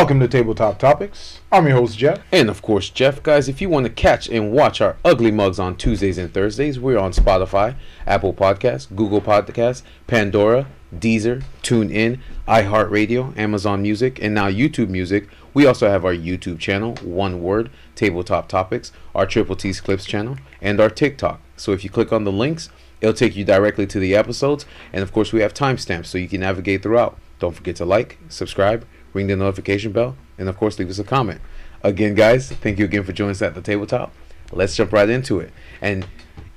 Welcome to Tabletop Topics. I'm your host, Jeff. And of course, Jeff, guys, if you want to catch and watch our ugly mugs on Tuesdays and Thursdays, we're on Spotify, Apple Podcasts, Google Podcasts, Pandora, Deezer, TuneIn, iHeartRadio, Amazon Music, and now YouTube Music. We also have our YouTube channel, One Word, Tabletop Topics, our Triple T's Clips channel, and our TikTok. So if you click on the links, it'll take you directly to the episodes. And of course, we have timestamps so you can navigate throughout. Don't forget to like, subscribe, ring the notification bell, and of course, leave us a comment. Again, guys, thank you again for joining us at the tabletop. Let's jump right into it. And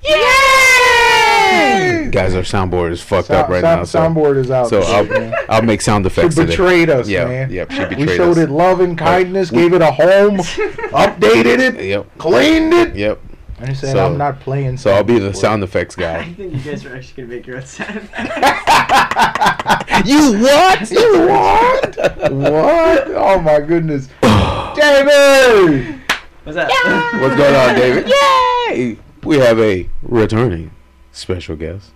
Yay! guys, our soundboard is fucked Sound- up right sound- now. So, soundboard is out. so I'll. I'll make sound She effects. today. betrayed us, Yeah, man. yep, she We showed us. it love and oh. kindness, we- gave it a home, updated it, Yep, cleaned it, yep. And he said, So- "I'm not playing." So I'll be the soundboard." sound effects guy. I think you guys are actually gonna make your own sound. you what? You what? what? Oh my goodness, David! What's that? What's going on, David? Yay! We have a returning special guest.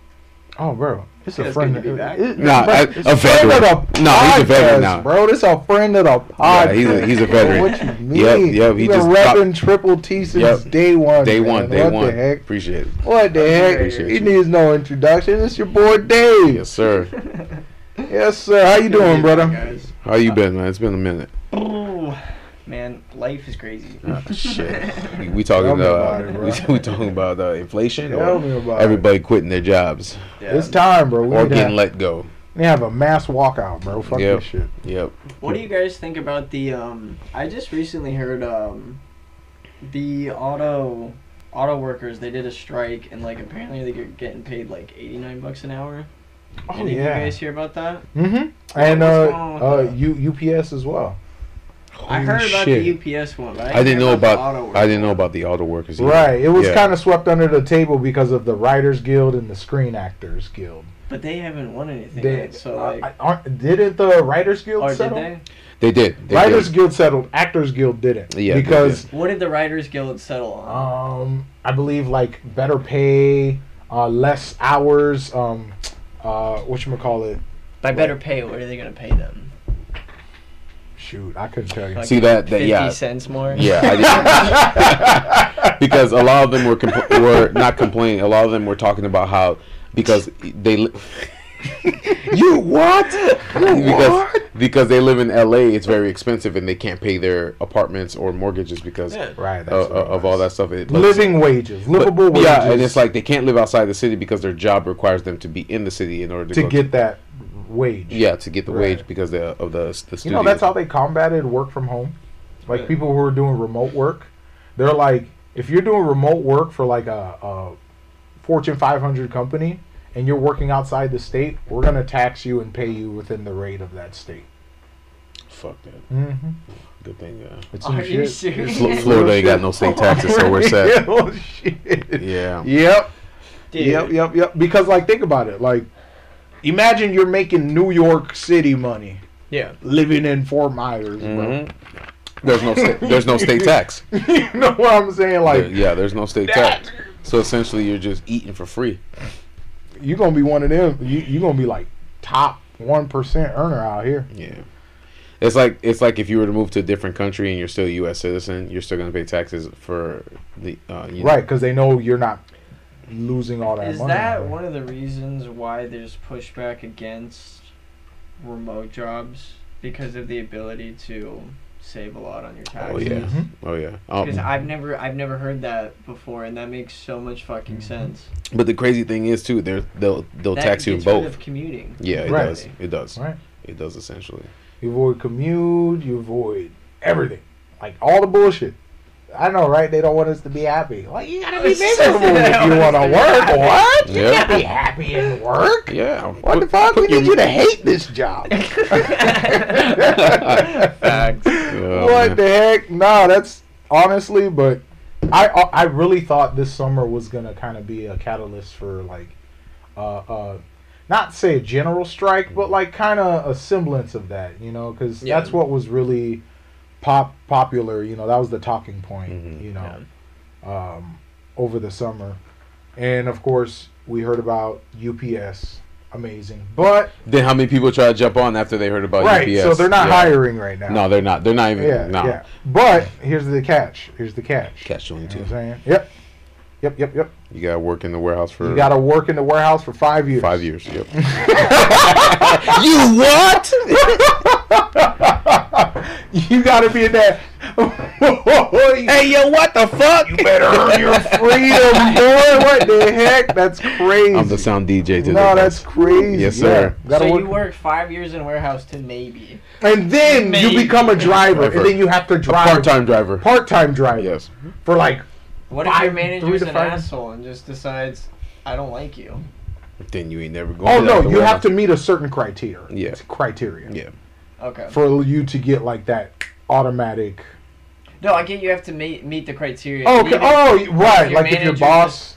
Oh, bro, it's You a friend. good to be back? it- Nah, bro, a veteran. of the Nah, he's a veteran now. bro. This a friend of the podcast. Yeah, he's a- he's a veteran. What you mean? Yep, yep, he He been just repping Triple T since Yep. day one. Day man. one, day what one. the heck? Appreciate it. What the heck? Appreciate He you. needs no introduction. It's your boy Dave. Yes, sir. Yes, sir. How you doing, brother? How you been, man? It's been a minute. Ooh, man, life is crazy. Ah, shit. We, we talking Tell about it, we, we talking about uh, inflation Tell or me about everybody quitting their jobs Yeah. It's time, bro. We or need getting have, let go. we have a mass walkout, bro. Fuck Yep. this shit. Yep. What do you guys think about the? Um, I just recently heard um, the auto auto workers. They did a strike and like apparently they're getting paid like eighty nine bucks an hour. Oh Any of you guys hear about that? Mm-hmm. And uh, going uh. U- UPS as well. I heard about shit. the UPS one, but I, I didn't know hear about. the auto I didn't know about the auto workers. either. Right. It was Yeah. kind of swept under the table because of the Writers Guild and the Screen Actors Guild. But they haven't won anything They, yet, so like, I- aren't- didn't the Writers Guild or did settle? they? They did. They Writers did. Guild settled. Actors Guild didn't. Yeah, they because What did the Writers Guild settle on? um, I believe like better pay, uh, less hours. Um, uh, what you call it? By better pay, what are they gonna pay them? Shoot, I couldn't tell you. Like See that? that Fifty yeah. cents more. Yeah, I did. because a lot of them were compl- were not complaining. A lot of them were talking about how because they li- you what? You because what? because they live in L.A. It's very expensive and they can't pay their apartments or mortgages because Yeah. Right. uh, That's uh, what of all that stuff. It- but- living wages, but- livable wages. Yeah, and it's like they can't live outside the city because their job requires them to be in the city in order to, to go get that wage. yeah to get the Right. wage because the, of the the studios. You know, that's how they combated work from home. Like Yeah. people who are doing remote work, they're like, if you're doing remote work for like a, a Fortune 500 company and you're working outside the state, we're gonna tax you and pay you within the rate of that state. Fuck that. Mm-hmm. Good thing. Uh, It's Are you shit. serious? Flo- Florida ain't got no state taxes, so we're set. Real shit. Yeah. Yep. Dude, Yep. Yep. Yep. Because like, think about it. Like, imagine you're making New York City money Yeah. living in Fort Myers, bro. Mhm. There's no state, there's no state tax. you know what I'm saying? Like, There- yeah, there's no state that- tax. So essentially, you're just eating for free. You gonna be one of them. You you gonna be like top one percent earner out here. Yeah. It's like it's like if you were to move to a different country and you're still a U.S. citizen, you're still going to pay taxes for the uh, you know- Right, because they know you're not losing all that Is money. that bro. one of the reasons why there's pushback against remote jobs because of the ability to save a lot on your taxes? Oh yeah. Mhm. Oh yeah. Because Um, I've never I've never heard that before, and that makes so much fucking Mhm. sense. but the crazy thing is too, they're, they'll they'll That tax you in gets rid both. Of commuting. Yeah, it Right. does. It does. Right. It does essentially. You avoid commute. You avoid everything, like all the bullshit. I know, right? They don't want us to be happy. Like you gotta be miserable if you want to work. What? You Yeah. can't be happy in work. Yeah. What the fuck? We need you to hate this job. Facts. Oh, what man. the heck? No, that's honestly, but I I really thought this summer was gonna kind of be a catalyst for like, uh, uh, not say a general strike, but like kind of a semblance of that, you know, because Yeah. that's what was really pop popular. You know, that was the talking point. Mhm. You know, um, over the summer, and of course we heard about UPS amazing. But Then how many people try to jump on after they heard about right, UPS? so they're not Yeah. hiring right now. No, they're not. They're not even. Yeah, no. yeah. But here's the catch. Here's the catch. Catch twenty You know two. what I'm saying? Yep. Yep, yep, yep. You gotta work in the warehouse for You got to work in the warehouse for five years. five years. Yep. you what? you got to be in that. hey yo, what the fuck? you better earn your freedom, boy. What the heck? That's crazy. I'm the sound DJ today. No, that's crazy. Yes, sir. Yeah. So work. you work five years in warehouse to maybe. and then Maybe. you become a driver, Driver. and then you have to a drive part-time driver. part-time driver Yes. for like. What if your Five- three manager's to an five- asshole and just decides I don't like you? Then you ain't never going. To Oh back no, to you have to meet a certain criteria. Yeah. Criteria. Yeah. Okay. For you to get like that automatic. No, I get you have to meet meet the criteria. Oh, okay. Oh, right. Like if your boss.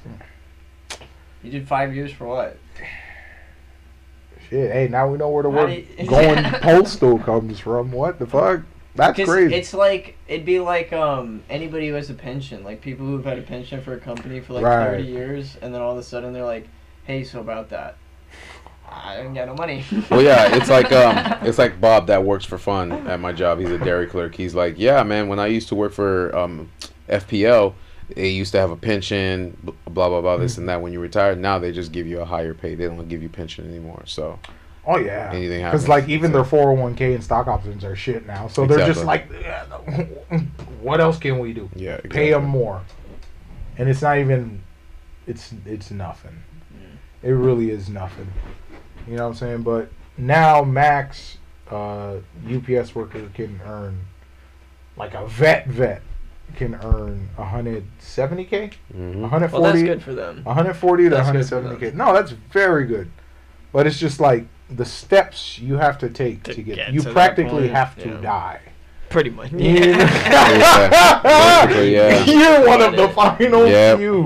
You did five years for what? Shit. Hey, now we know where the word going postal comes from. What the fuck? That's crazy. it's like it'd be like um anybody who has a pension, like people who've had a pension for a company for like Right. thirty years, and then all of a sudden they're like, "Hey, so about that, I don't got no money." Well, yeah, it's like um, it's like Bob that works for fun at my job. He's a dairy clerk. He's like, yeah, man. When I used to work for um, FPL, they used to have a pension, blah blah blah, this and that. When you retire, now they just give you a higher pay. They don't give you pension anymore. So oh yeah. anything Because like even so- their 401k and stock options are shit now. So they're just like, what else can we do? yeah, exactly. Pay them more. And it's not even. It's it's nothing. It really is nothing. You know what I'm saying? But now max uh, UPS worker can earn like a vet vet can earn 170k, Mhm. 140, well, that's good for them. 140 to That's good 170k. No, that's very good. But it's just like the steps you have to take to, To get, get you to that practically point, have to yeah. die. Pretty much. Yeah. Basically, yeah. You're one of the final Yep. few.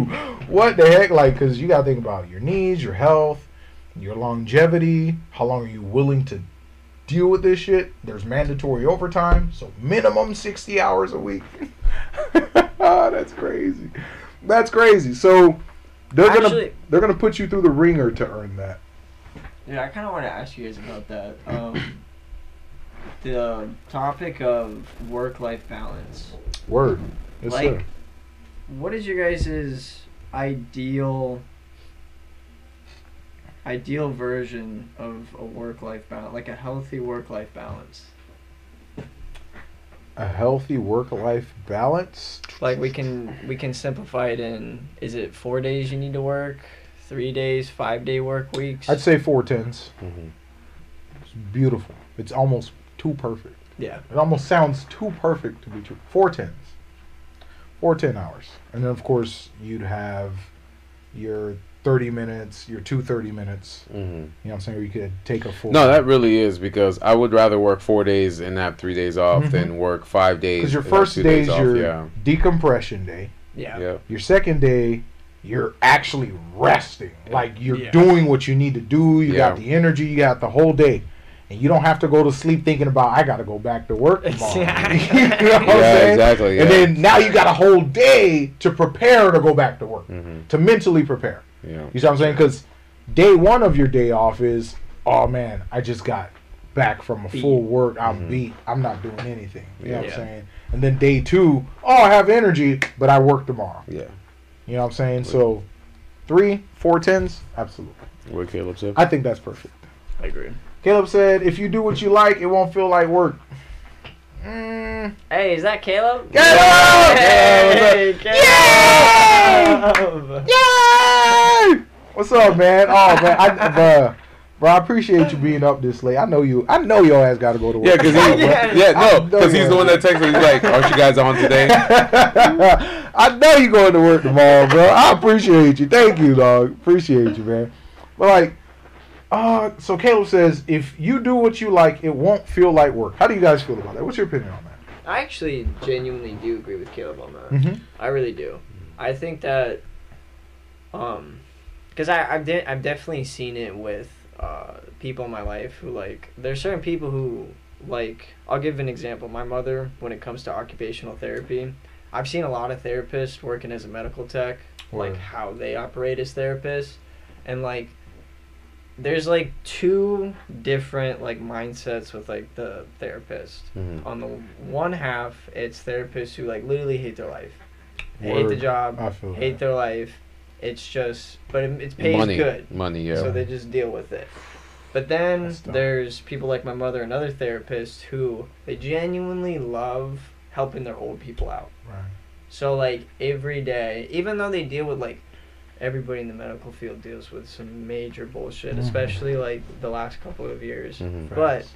What the heck? Like, because you got to think about your needs, your health, your longevity. How long are you willing to deal with this shit? There's mandatory overtime, so minimum 60 hours a week. That's crazy. That's crazy. So they're gonna they're gonna put you through the ringer to earn that. Yeah, I kind of want to ask you guys about that. Um, the topic of work-life balance. Word. Yes, Like- sir. What is your guys' ideal ideal version of a work-life balance, like a healthy work-life balance? A healthy work life balance. Like we can we can simplify it in: is it four days you need to work, three days, five day work weeks? I'd say four tens. Mhm. It's beautiful. It's almost too perfect. yeah. It almost sounds too perfect to be true. Four tens. Four ten hours. And then, of course, you'd have your 30 minutes, your two 30 minutes. Mhm. You know what I'm saying? Or you could take a full. No, that really is because I would rather work four days and have three days off Mhm. than work five days. Because your first two day is days off. your yeah, decompression day. Yeah. yeah, Your second day, you're actually resting. Like you're Yeah. doing what you need to do. You got the energy. You got the whole day. And you don't have to go to sleep thinking about I got to go back to work tomorrow. Yeah. you know what I'm yeah, saying? exactly. Yeah. And then now you got a whole day to prepare to go back to work, hmm to mentally prepare. Yeah, You see what I'm saying? Because day one of your day off is, oh man, I just got back from a Beat. full work. I'm Mhm. beat. I'm not doing anything. You know what I'm saying? And then day two, oh, I have energy, but I work tomorrow. yeah. You know what I'm saying? So three, four tens, absolutely. What Caleb said. I think that's perfect. I agree. Caleb said, if you do what you like, it won't feel like work. Mm, Hey, is that Caleb? Caleb! Hey, Caleb! Yay! What's up, man? Oh man, I, bruh, bro, I appreciate you being up this late. I know you. I know your ass got to go to work. Yeah, because he, Yeah. yeah, no, because he's the one that texted. me. He's like, "Aren't you guys on today?" I know you going to work tomorrow, bro. I appreciate you. Thank you, dog. Appreciate you, man. But like, uh, so Caleb says, if you do what you like, it won't feel like work. How do you guys feel about that? What's your opinion on that? I actually genuinely do agree with Caleb on that. Mm-hmm. I really do. I think that, um, because I I've de- I've definitely seen it with uh people in my life who like there's certain people who like I'll give an example. My mother, when it comes to occupational therapy, I've seen a lot of therapists working as a medical tech, like how they operate as therapists, and like there's like two different like mindsets with like the therapist. Mhm. On the one half, it's therapists who like literally hate their life, hate the job, hate that. their life. It's just, but it, it pays money, good, money, yeah. so they just deal with it. But then there's people like my mother and other therapists who they genuinely love helping their old people out. Right. So like every day, even though they deal with like everybody in the medical field deals with some major bullshit, Mhm. especially like the last couple of years. Mhm. But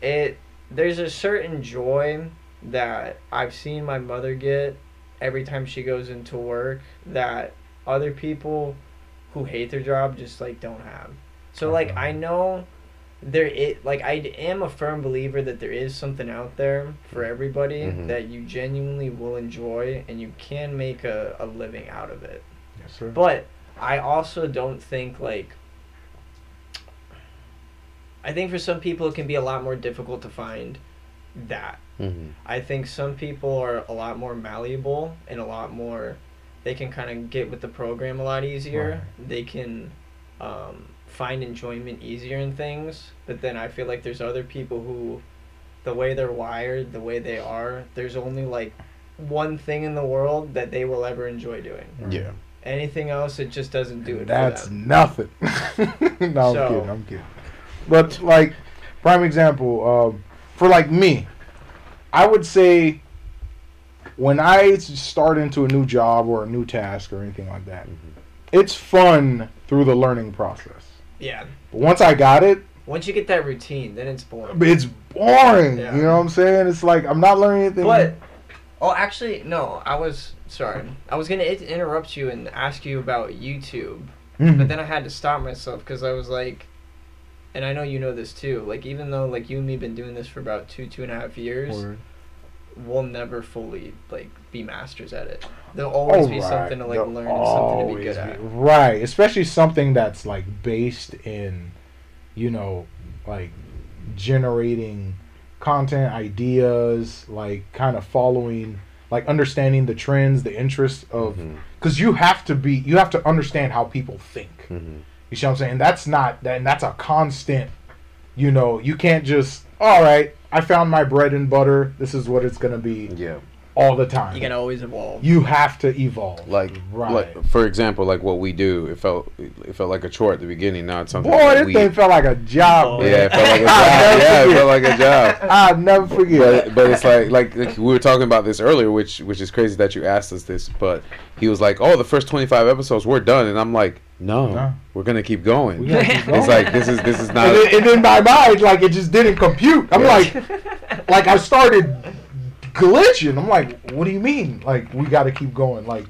it there's a certain joy that I've seen my mother get every time she goes into work that other people who hate their job just like don't have. So like I know there it like I am a firm believer that there is something out there for everybody Mhm. that you genuinely will enjoy and you can make a, a living out of it. yes, sir. But I also don't think like I think for some people it can be a lot more difficult to find that. Mhm. I think some people are a lot more malleable and a lot more they can kind of get with the program a lot easier. They can um, find enjoyment easier in things. But then I feel like there's other people who the way they're wired, the way they are, there's only like one thing in the world that they will ever enjoy doing. Yeah. Anything else, it just doesn't do it That's for them. nothing. no, I'm kidding. I'm kidding. But like, prime example, um, for like me, I would say when I s- start into a new job or a new task or anything like that, Mhm. it's fun through the learning process. Yeah. But once I got it, Once you get that routine, then it's boring. it's boring. Yeah. You know what I'm saying? It's like I'm not learning anything. But oh, actually, no. I was sorry. I was gonna interrupt you and ask you about YouTube, Mhm. but then I had to stop myself because I was like, and I know you know this too. Like even though like you and me been doing this for about two two and a half years, Word. We'll never fully like be masters at it. There'll always be Alright, something to like there'll learn and something to be always good at. Right, especially something that's like based in, you know, like generating content, ideas, like kind of following, like understanding the trends, the interests of, because you have to be, you have to understand how people think. Mhm. You see what I'm saying? That's not, and that's a constant. You know, you can't just, all right, I found my bread and butter. This is what it's gonna be Yeah. All the time. You can always evolve. You have to evolve. Like, right. like, for example, like what we do, it felt it felt like a chore at the beginning. Now it's something. Boy, that this we, thing felt like a job. Oh, yeah, it felt like a I'll job. yeah, it felt like a job. I'll never forget. But, but it's like, like like we were talking about this earlier, which which is crazy that you asked us this. But he was like, "Oh, the first twenty five episodes, we're done," and I'm like, "No, No. we're gonna keep going." We gotta keep It's like this is this is not. and, then, and in my mind, like it just didn't compute. I'm Yeah. like, like I started glitching. I'm like, what do you mean? Like we got to keep going. Like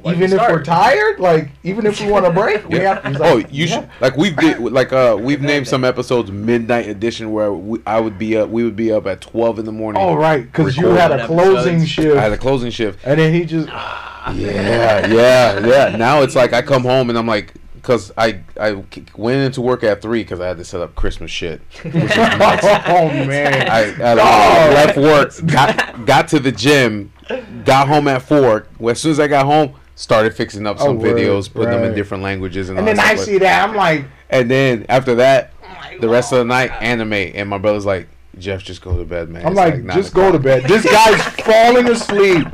Why'd even you if we're tired, like even if we want to break, we Yeah. have. he's oh, you yeah. should like we've did, like uh we've named some episodes midnight edition where we, I would be up we would be up at twelve in the morning. Oh right, because you had a closing episodes. shift, I had a closing shift. and then he just. Yeah, yeah, yeah. Now it's like I come home and I'm like, because I I went into work at three because I had to set up Christmas shit. oh man. I, I Oh. left work, got got to the gym, got home at four. Well, as soon as I got home, started fixing up oh, some Oh, videos, putting them in different languages, and, and then I stuff. see that I'm like, And then after that, the rest of the oh, night, anime. And my brother's like, Jeff, just go to bed, man. I'm It's like, just go to bed. This guy's falling asleep,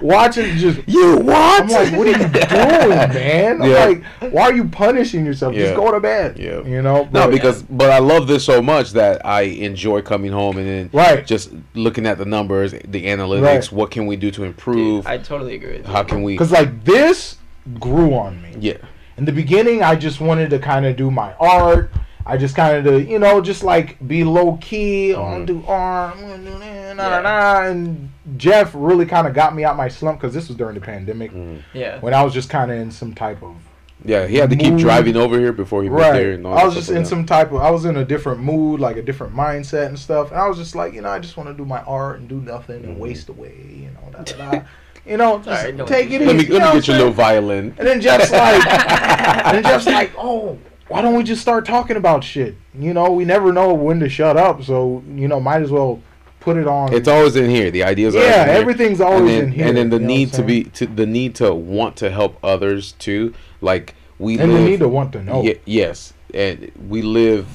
watching just. You what? I'm like, what are you doing, man? I'm Yeah. like, why are you punishing yourself? Yeah. Just go to bed. Yeah. You know? No, because but I love this so much that I enjoy coming home and then Right. just looking at the numbers, the analytics. Right. What can we do to improve? I totally agree with you. How can we? Because like this grew on me. Yeah, In the beginning, I just wanted to kind of do my art. I just kind of, you know, just like be low key. I'm gonna do art. I'm gonna do that, nah, Yeah. nah, nah. And Jeff really kind of got me out my slump because this was during the pandemic Mhm. Yeah. when I was just kind of in some type of yeah. He had to keep driving over here before he moved right. there. And all I was just in that. some type of. I was in a different mood, like a different mindset and stuff. And I was just like, you know, I just want to do my art and do nothing and Mhm. waste away. You know, da da da. You know, just Alright, don't take it easy. Let me you let know me what get your I'm little violin. And then Jeff's like, and then Jeff's like, oh, why don't we just start talking about shit? You know, we never know when to shut up, so you know, might as well put it on. It's always in here. The ideas are yeah, here. everything's always then, in here. and then the you know what need to be to the need to want to help others too. Like we and live they need to want to know. Ye- yes, and we live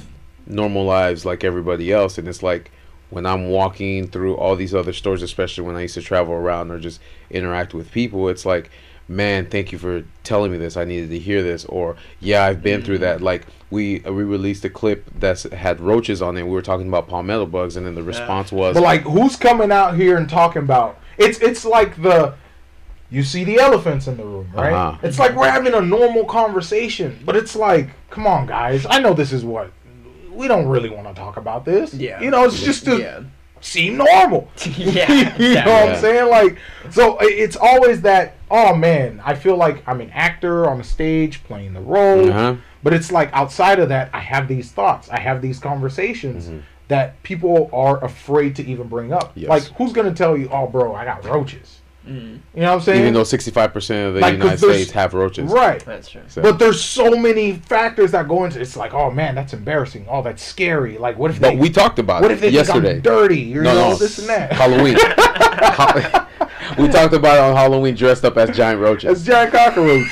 normal lives like everybody else, and it's like when I'm walking through all these other stores, especially when I used to travel around or just interact with people, it's like, man, thank you for telling me this. I needed to hear this, or yeah, I've been through that. Like we uh, we released a clip that had roaches on it. We were talking about palmetto bugs, and then the response was, But like, who's coming out here and talking about? It's it's like the you see the elephants in the room, right? Uh-huh. It's like we're having a normal conversation, but it's like, come on, guys. I know this is what we don't really want to talk about this. Yeah. you know, it's just to yeah. Seem normal. yeah. you know what I'm saying? Like, so it's always that. Oh man, I feel like I'm an actor on a stage playing the role. uh-huh. But it's like outside of that, I have these thoughts, I have these conversations Mhm. that people are afraid to even bring up. Yes. Like, who's gonna tell you, "Oh, bro, I got roaches"? Mm, You know what I'm saying? even though 65 percent of the Like, 'cause United States have roaches, right. that's true. So- But there's so many factors that go into it. It's like, oh man, that's embarrassing. Oh, that's scary. Like, what if but they? we talked about it? what if they yesterday. think I'm dirty? Or, No, you know, no. this and that. Halloween. We talked about it on Halloween dressed up as giant roaches. As giant cockroach.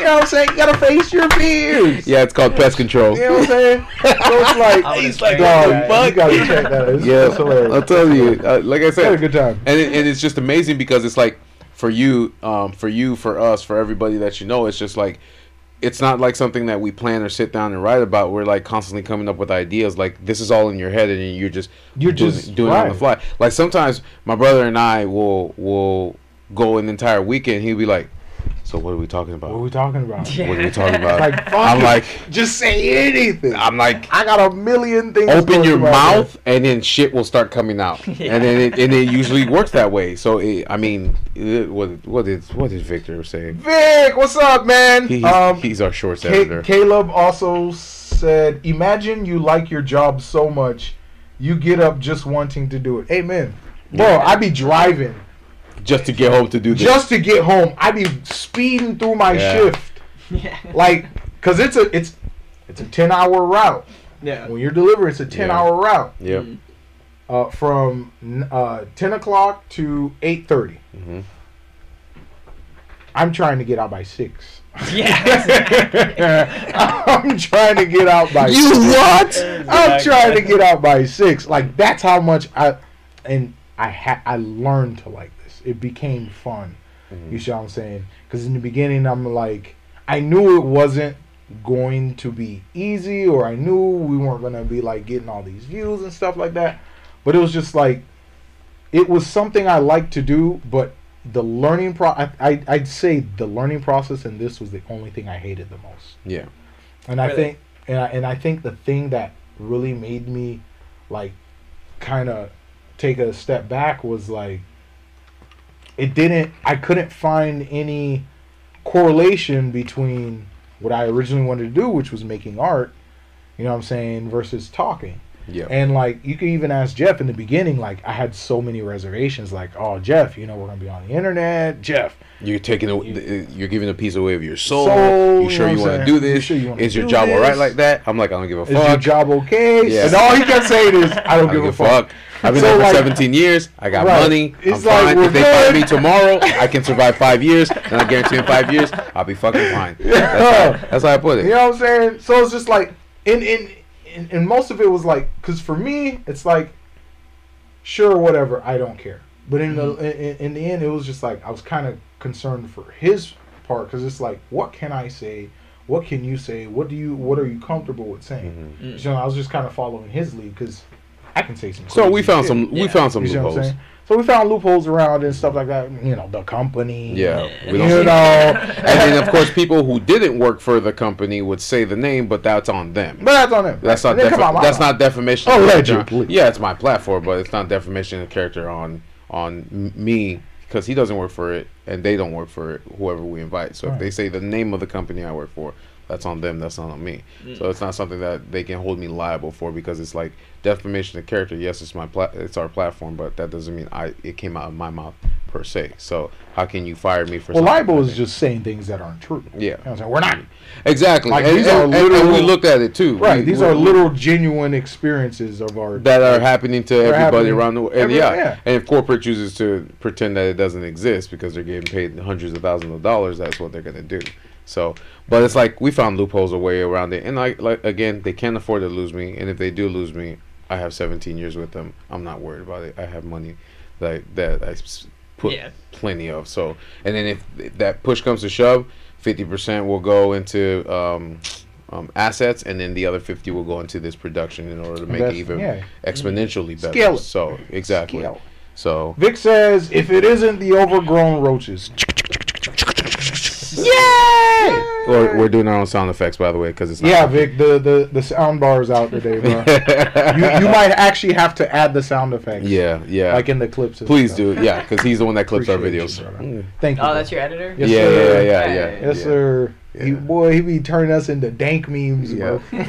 You know what I'm saying? You gotta face your fears. Yeah, it's called pest control. You know what I'm saying? So it's like, I he's like, checked dog, that. you gotta check that. out. It's, Yeah, it's hilarious. I'll tell you. Uh, like I said, had a good time. and it, and it's just amazing because it's like for you, um, for you, for us, for everybody that you know, it's just like it's not like something that we plan or sit down and write about. We're like constantly coming up with ideas. Like this is all in your head, and you're just You're doing, just- doing it on the fly. Like sometimes my brother and I will will go an entire weekend. He'll be like, "So what are we talking about? What are we talking about? Yeah. What are we talking about?" Like, fuck I'm like, just say anything. I'm like, I got a million things. open going your through my mouth and then shit will start coming out Yeah. and then it, and it usually works that way so it, i mean it, what what is what is victor saying head. Vic, what's up, man? he's, um, he's our shorts Ca- editor Caleb also said, "Imagine you like your job so much, you get up just wanting to do it." Amen, bro. Yeah. I be driving just to get home to do this just to get home. I be speeding through my Yeah. shift, Yeah. like, cause it's a it's it's a ten hour route. Yeah. When you're delivering, it's a ten Yeah. hour route. yep Mm. Uh, from uh, ten o'clock to eight thirty. hmm I'm trying to get out by six. Yeah. I'm trying to get out by you six. what I'm trying to get out by six. Like that's how much I and I had I learned to like this. It became fun. Mhm. You see what I'm saying? Because in the beginning I'm like I knew it wasn't going to be easy, or I knew we weren't gonna be like getting all these views and stuff like that. But it was just like it was something I liked to do, but the learning pro I, I I'd say the learning process and this was the only thing I hated the most. yeah And I think and I, and I think the thing that really made me like kind of take a step back was like it didn't I couldn't find any correlation between what I originally wanted to do which was making art, you know what I'm saying, versus talking. yeah And like you can even ask Jeff in the beginning like I had so many reservations like, "Oh, Jeff, you know we're going to be on the internet. Jeff, you're taking a, You- you're giving a piece away of your soul, Soul, you sure you you, know want to do this sure you is your job all right like that i'm like i don't give a fuck. is your job okay?" Yeah. And all he kept saying is, "I don't I give don't a fuck." I've been So, there for like- 17 years. I got Right. money. It's I'm like, fine. If they fire me tomorrow, I can survive five years, and I guarantee in five years, I'll be fucking fine. That's how, that's how I put it. You know what I'm saying? So it's just like, in in in, in most of it was like, because for me, it's like, sure, whatever, I don't care. But in Mm-hmm. the in, in the end, it was just like I was kind of concerned for his part because it's like, what can I say? What can you say? What do you? What are you comfortable with saying? Mhm. Mm. So I was just kind of following his lead because I can say some. So we found shit. some. We Yeah. found some You see what I'm loopholes. So we found loopholes around and stuff like that. You know, the company. Yeah, Yeah. we You don't. know. And then of course, people who didn't work for the company would say the name, but that's on them. But that's on him. That's not. And then come defa- on, that's not defamation. Oh, of allegedly. Uh, yeah, it's my platform, but it's not defamation of character on on me because he doesn't work for it and they don't work for it. Whoever we invite. So Right. if they say the name of the company I work for, that's on them. That's not on me. Mm. So it's not something that they can hold me liable for because it's like defamation of character. Yes, it's my pla- it's our platform, but that doesn't mean I it came out of my mouth per se. So how can you fire me for? Well, something libel that is ain't- just saying things that aren't true. yeah, You know saying? We're not exactly. Like, and, these and- are and- and we literal- looked at it too. right. We- These are little genuine experiences of our that are happening to everybody happening around the world. And yeah, yeah. and if corporate chooses to pretend that it doesn't exist because they're getting paid hundreds of thousands of dollars, that's what they're gonna do. So, but it's like we found loopholes a way around it, and like like again, they can't afford to lose me, and if they do lose me, I have 17 years with them. I'm not worried about it. I have money that I put Yeah. plenty of. So, and then if that push comes to shove, 50% will go into um, um, assets, and then the other 50 will go into this production in order to make That's- it even yeah. exponentially better. Scale. So exactly. Scale. So Vic says, if it isn't the overgrown roaches, we're, we're doing our own sound effects, by the way, because it's not yeah, Vic, the the the sound bar is out today, bro. you, you might actually have to add the sound effects. yeah, yeah. like in the clips. Please stuff. do, yeah, because he's the one that clips our videos. you. Mm. Thank you. Oh, bro. that's your editor. Yes, yeah, yeah, sir. yeah, yeah, Hey. yeah. Yes, yeah. sir. He, Yeah. boy, he be turning us into dank memes, bro. Yeah.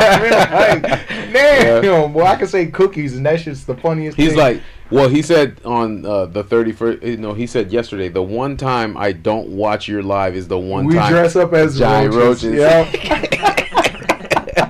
I mean, like, damn, Yeah. boy, I can say cookies, and that's just the funniest. He's thing. like, well, he said on uh, the 31st, you know, he said yesterday, the one time I don't watch your live is the one we time. We dress up as giant roaches. roaches. Yep.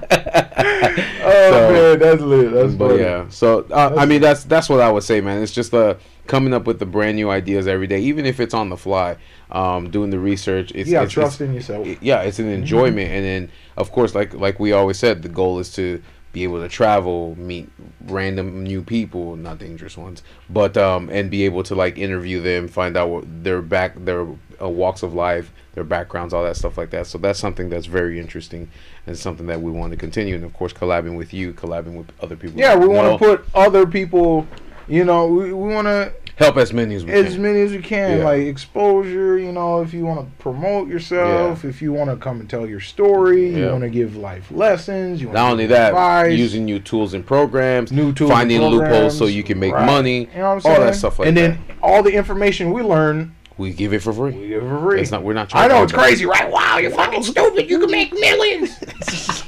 oh So- man, that's lit. That's but funny. yeah, so uh, I mean that's that's what I would say, man. It's just uh, coming up with the brand new ideas every day, even if it's on the fly. Um, doing the research, it's, gotta it's, trust it's- in yourself. it- yeah, it's an enjoyment, and then of course, like like we always said, the goal is to be able to travel, meet random new people, not dangerous ones, but um, and be able to like interview them, find out what their back, their uh, walks of life, their backgrounds, all that stuff like that. So that's something that's very interesting and something that we want to continue, and of course, collabing with you, collabing with other people. Yeah, we want to put other people. You know, we, we want to help as many as we can. as can. many as we can, Yeah. like exposure. You know, if you want to promote yourself, if you want to come and tell your story, you Yeah. want to give life lessons. You Not only that, advice, using new tools and programs, new tools, finding and loopholes so you can make Right. money, You know what I'm all that stuff like and that. then all the information we learn, we give it for free. we give it for free. It's not. We're not. I know to it's crazy, right? Wow, you're fucking stupid. You can make millions.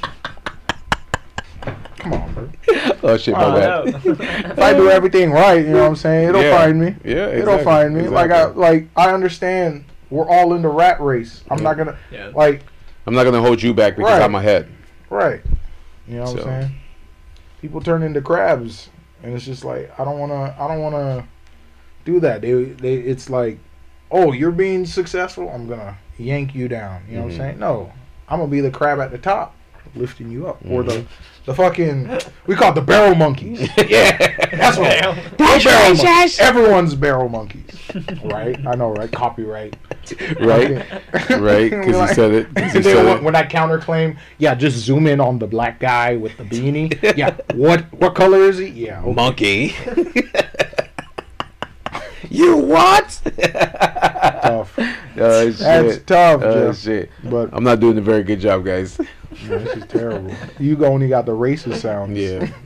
Come on, bro. Oh shit, my Oh, bad. If I do everything right, you know what I'm saying? It'll Yeah. find me. Yeah, It'll find me. Like I like I understand we're all in the rat race. I'm not gonna Yeah. like I'm not gonna hold you back because Right. I'm ahead. right. You know what So. I'm saying? People turn into crabs, and it's just like I don't wanna. I don't wanna do that. They they. It's like, oh, you're being successful. I'm gonna yank you down. You know Mhm. what I'm saying? No, I'm gonna be the crab at the top, lifting you up, or the Mhm. the fucking we call it the barrel monkeys. yeah, that's what. Damn. That's barrel monkeys. Everyone's barrel monkeys, right? I know, right? Copyright, Right, right, because he Like- said it. 'cause he said when, it. when I counterclaim, yeah, just zoom in on the black guy with the beanie. Yeah, what what color is he? Yeah, okay. Monkey. you what? Oh shit. That's tough, Oh shit. But I'm not doing a very good job, guys. this is terrible. You only got the racist sounds. Yeah.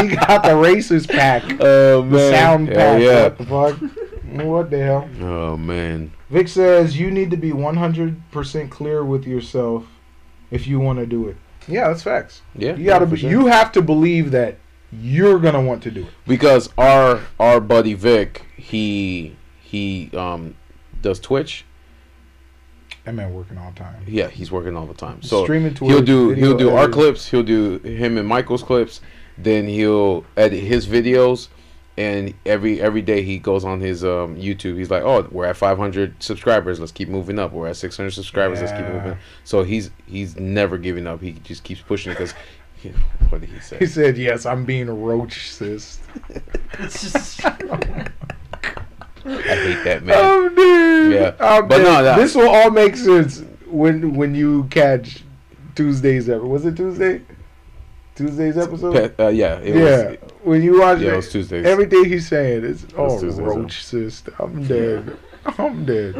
he got the racist pack, Oh the man. sound Hell pack. yeah. What the fuck? What the hell? Oh man. Vic says you need to be 100% clear with yourself if you want to do it. Yeah, that's facts. Yeah. You gotta be, sure. you have to believe that you're gonna want to do it. because our our buddy Vic, he he um does Twitch. That man working all the time. Yeah, he's working all the time. So Streaming to he'll do he'll do our clips. He'll do him and Michael's clips. Then he'll edit his videos. And every every day he goes on his um, YouTube. He's like, "Oh, we're at 500 subscribers. Let's keep moving up. We're at 600 subscribers. Let's keep Yeah. moving." So he's he's never giving up. He just keeps pushing it because what did he say? He said, "Yes, I'm being roach, sis." I hate that man. I'm dead. Yeah. I'm But dead. no, that- this will all make sense when when you catch Tuesday's ever. Was it Tuesday? Tuesday's episode. Pe- uh, yeah, it yeah, was. when you watch Yeah, it it, was Tuesdays. everything he's saying is oh Tuesdays, roach, sis. I'm dead. I'm dead.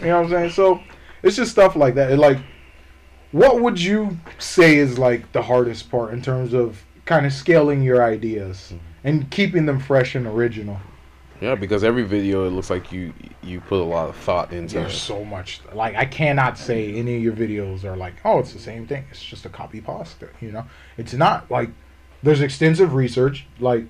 You know what I'm saying? So it's just stuff like that. And like, what would you say is like the hardest part in terms of kind of scaling your ideas Mm-hmm. and keeping them fresh and original? Yeah, because every video it looks like you you put a lot of thought into There's it. so much. Like I cannot say any of your videos are like, oh, it's the same thing. It's just a copy pasta. You know, it's not like there's extensive research. Like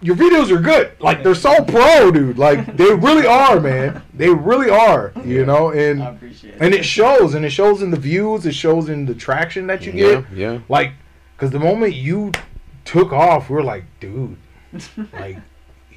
your videos are good. Like they're so pro, dude. Like they really are, man. They really are. You know, and I appreciate it. and it shows, and it shows in the views. It shows in the traction that you yeah, get. yeah. Like, because the moment you took off, we are like, dude, like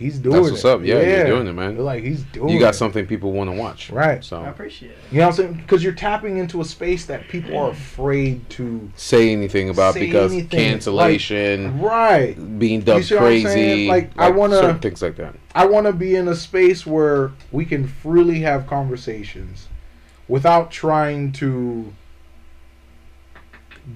he's doing That's what's it. up. Yeah, you're doing it, man. We're like he's doing. You got it. something people want to watch. Right. So I appreciate it. You know what I'm saying? Because you're tapping into a space that people are afraid to. say anything about Say because anything. cancellation, Right. being dubbed see crazy, saying? Like, I wanna- things like that. I want to be in a space where we can freely have conversations without trying to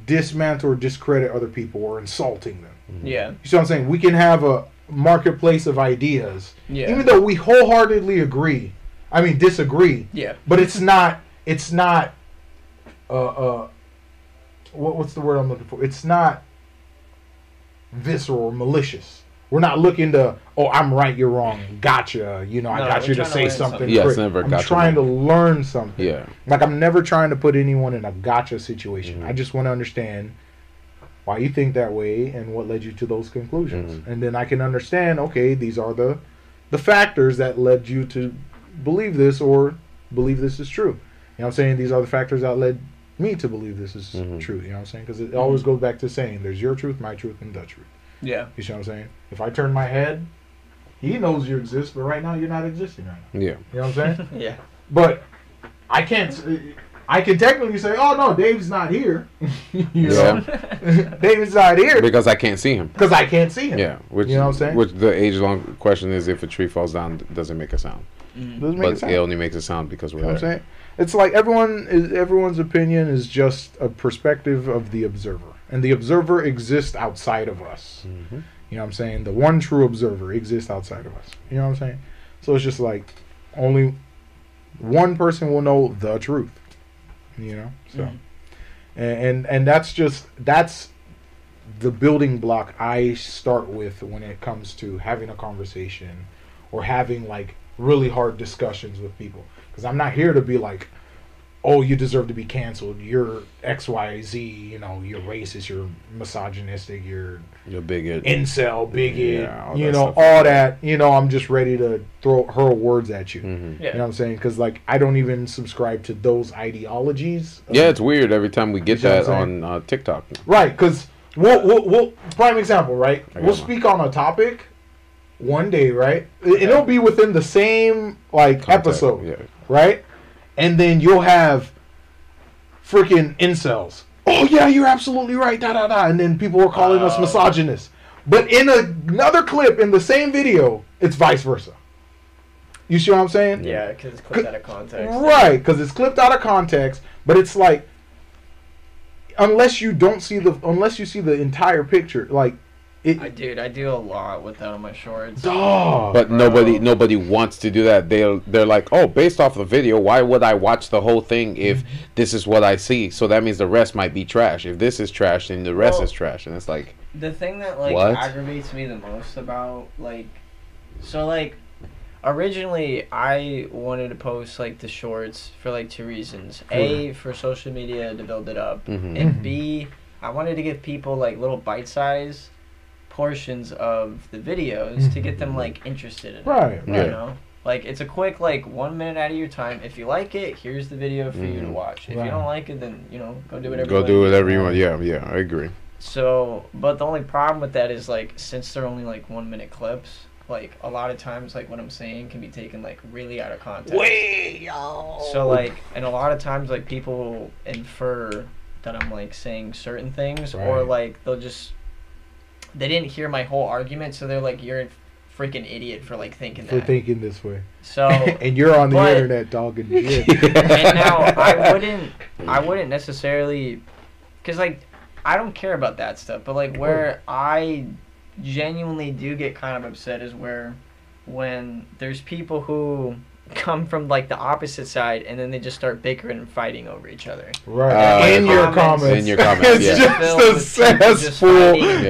dismantle or discredit other people or insulting them. Yeah. You see what I'm saying? We can have a marketplace of ideas, Yeah. even though we wholeheartedly agree. I mean, disagree, yeah. but it's not. It's not. Uh, uh, what, what's the word I'm looking for? It's not visceral or malicious. We're not looking to. Oh, I'm right. You're wrong. Gotcha. You know, I got you to trying to say something. something. Yeah, it's never I'm gotcha trying to learn something. Yeah, Like I'm never trying to put anyone in a gotcha situation. Mhm. I just want to understand why you think that way and what led you to those conclusions. Mhm. And then I can understand, okay, these are the the factors that led you to believe this or believe this is true. You know what I'm saying? These are the factors that led me to believe this is Mhm. true. You know what I'm saying? Because it always goes back to saying there's your truth, my truth, and the truth. Yeah. You see what I'm saying? If I turn my head, he knows you exist, but right now you're not existing right now. yeah. You know what I'm saying? Yeah. But I can't. I can technically say, "Oh no, Dave's not here." you know, Dave's not here Because I can't see him. because I can't see him. Yeah, which You know what I'm saying? Which the age-long question is: if a tree falls down, does it make a sound? Mm. Doesn't make But sense. it only makes a sound because we're You know what I'm saying? It's like everyone is everyone's opinion is just a perspective of the observer, and the observer exists outside of us. Mhm. You know what I'm saying? The one true observer exists outside of us. You know what I'm saying? So it's just like only one person will know the truth. You know? So Mhm. and, and and that's just that's the building block I start with when it comes to having a conversation or having like really hard discussions with people because I'm not here to be like oh you deserve to be canceled you're xyz you know you're racist you're misogynistic you're You're bigot. incel bigot Yeah, you know stuff. all that you know I'm just ready to throw hurl words at you Mhm. Yeah. you know what I'm saying because like I don't even subscribe to those ideologies Yeah, it's weird every time we get You see what I'm that on uh, TikTok. Right, because we'll, we'll, we'll, prime example, right? We'll mine. speak on a topic one day, right? And it'll be within the same, like, Contact, episode, Yeah. right? And then you'll have freaking incels. Oh, yeah, you're absolutely right, da da da. And then people were calling us misogynists. But in a, another clip in the same video, it's vice versa. You see what I'm saying? Yeah, because it's clipped out of context. Right, because it's clipped out of context, but it's like unless you don't see the unless you see the entire picture, like it. I dude, I do a lot with that on my shorts. dog. But bro. nobody nobody wants to do that. They they're like, oh, based off the video, why would I watch the whole thing if Mm-hmm. this is what I see? So that means the rest might be trash. If this is trash, then the rest Well- is trash, and it's like, The thing that like What? aggravates me the most about like, so like, originally I wanted to post like the shorts for like two reasons: a for social media to build it up, mhm. and b I wanted to give people like little bite-sized portions of the videos to get them like interested in it. Right, You right. know, like it's a quick like one minute out of your time. If you like it, here's the video for you to Mhm. watch. If Right. you don't like it, then you know go do whatever. go do whatever you want. Yeah, yeah, I agree. So, but the only problem with that is like since they're only like one minute clips, like a lot of times like what I'm saying can be taken like really out of context. Way, yo. So like, and a lot of times like people will infer that I'm like saying certain things, or like they'll just they didn't hear my whole argument, so they're like, "You're a freaking idiot for like thinking that." for that." thinking this way, so and you're on the but- internet talking shit. and now I wouldn't I wouldn't necessarily because like I don't care about that stuff, but like where I genuinely do get kind of upset is where when there's people who come from like the opposite side and then they just start bickering and fighting over each other. Right Uh, in your comments. comments, In your comments, it's yeah. Just a with cesspool. fighting.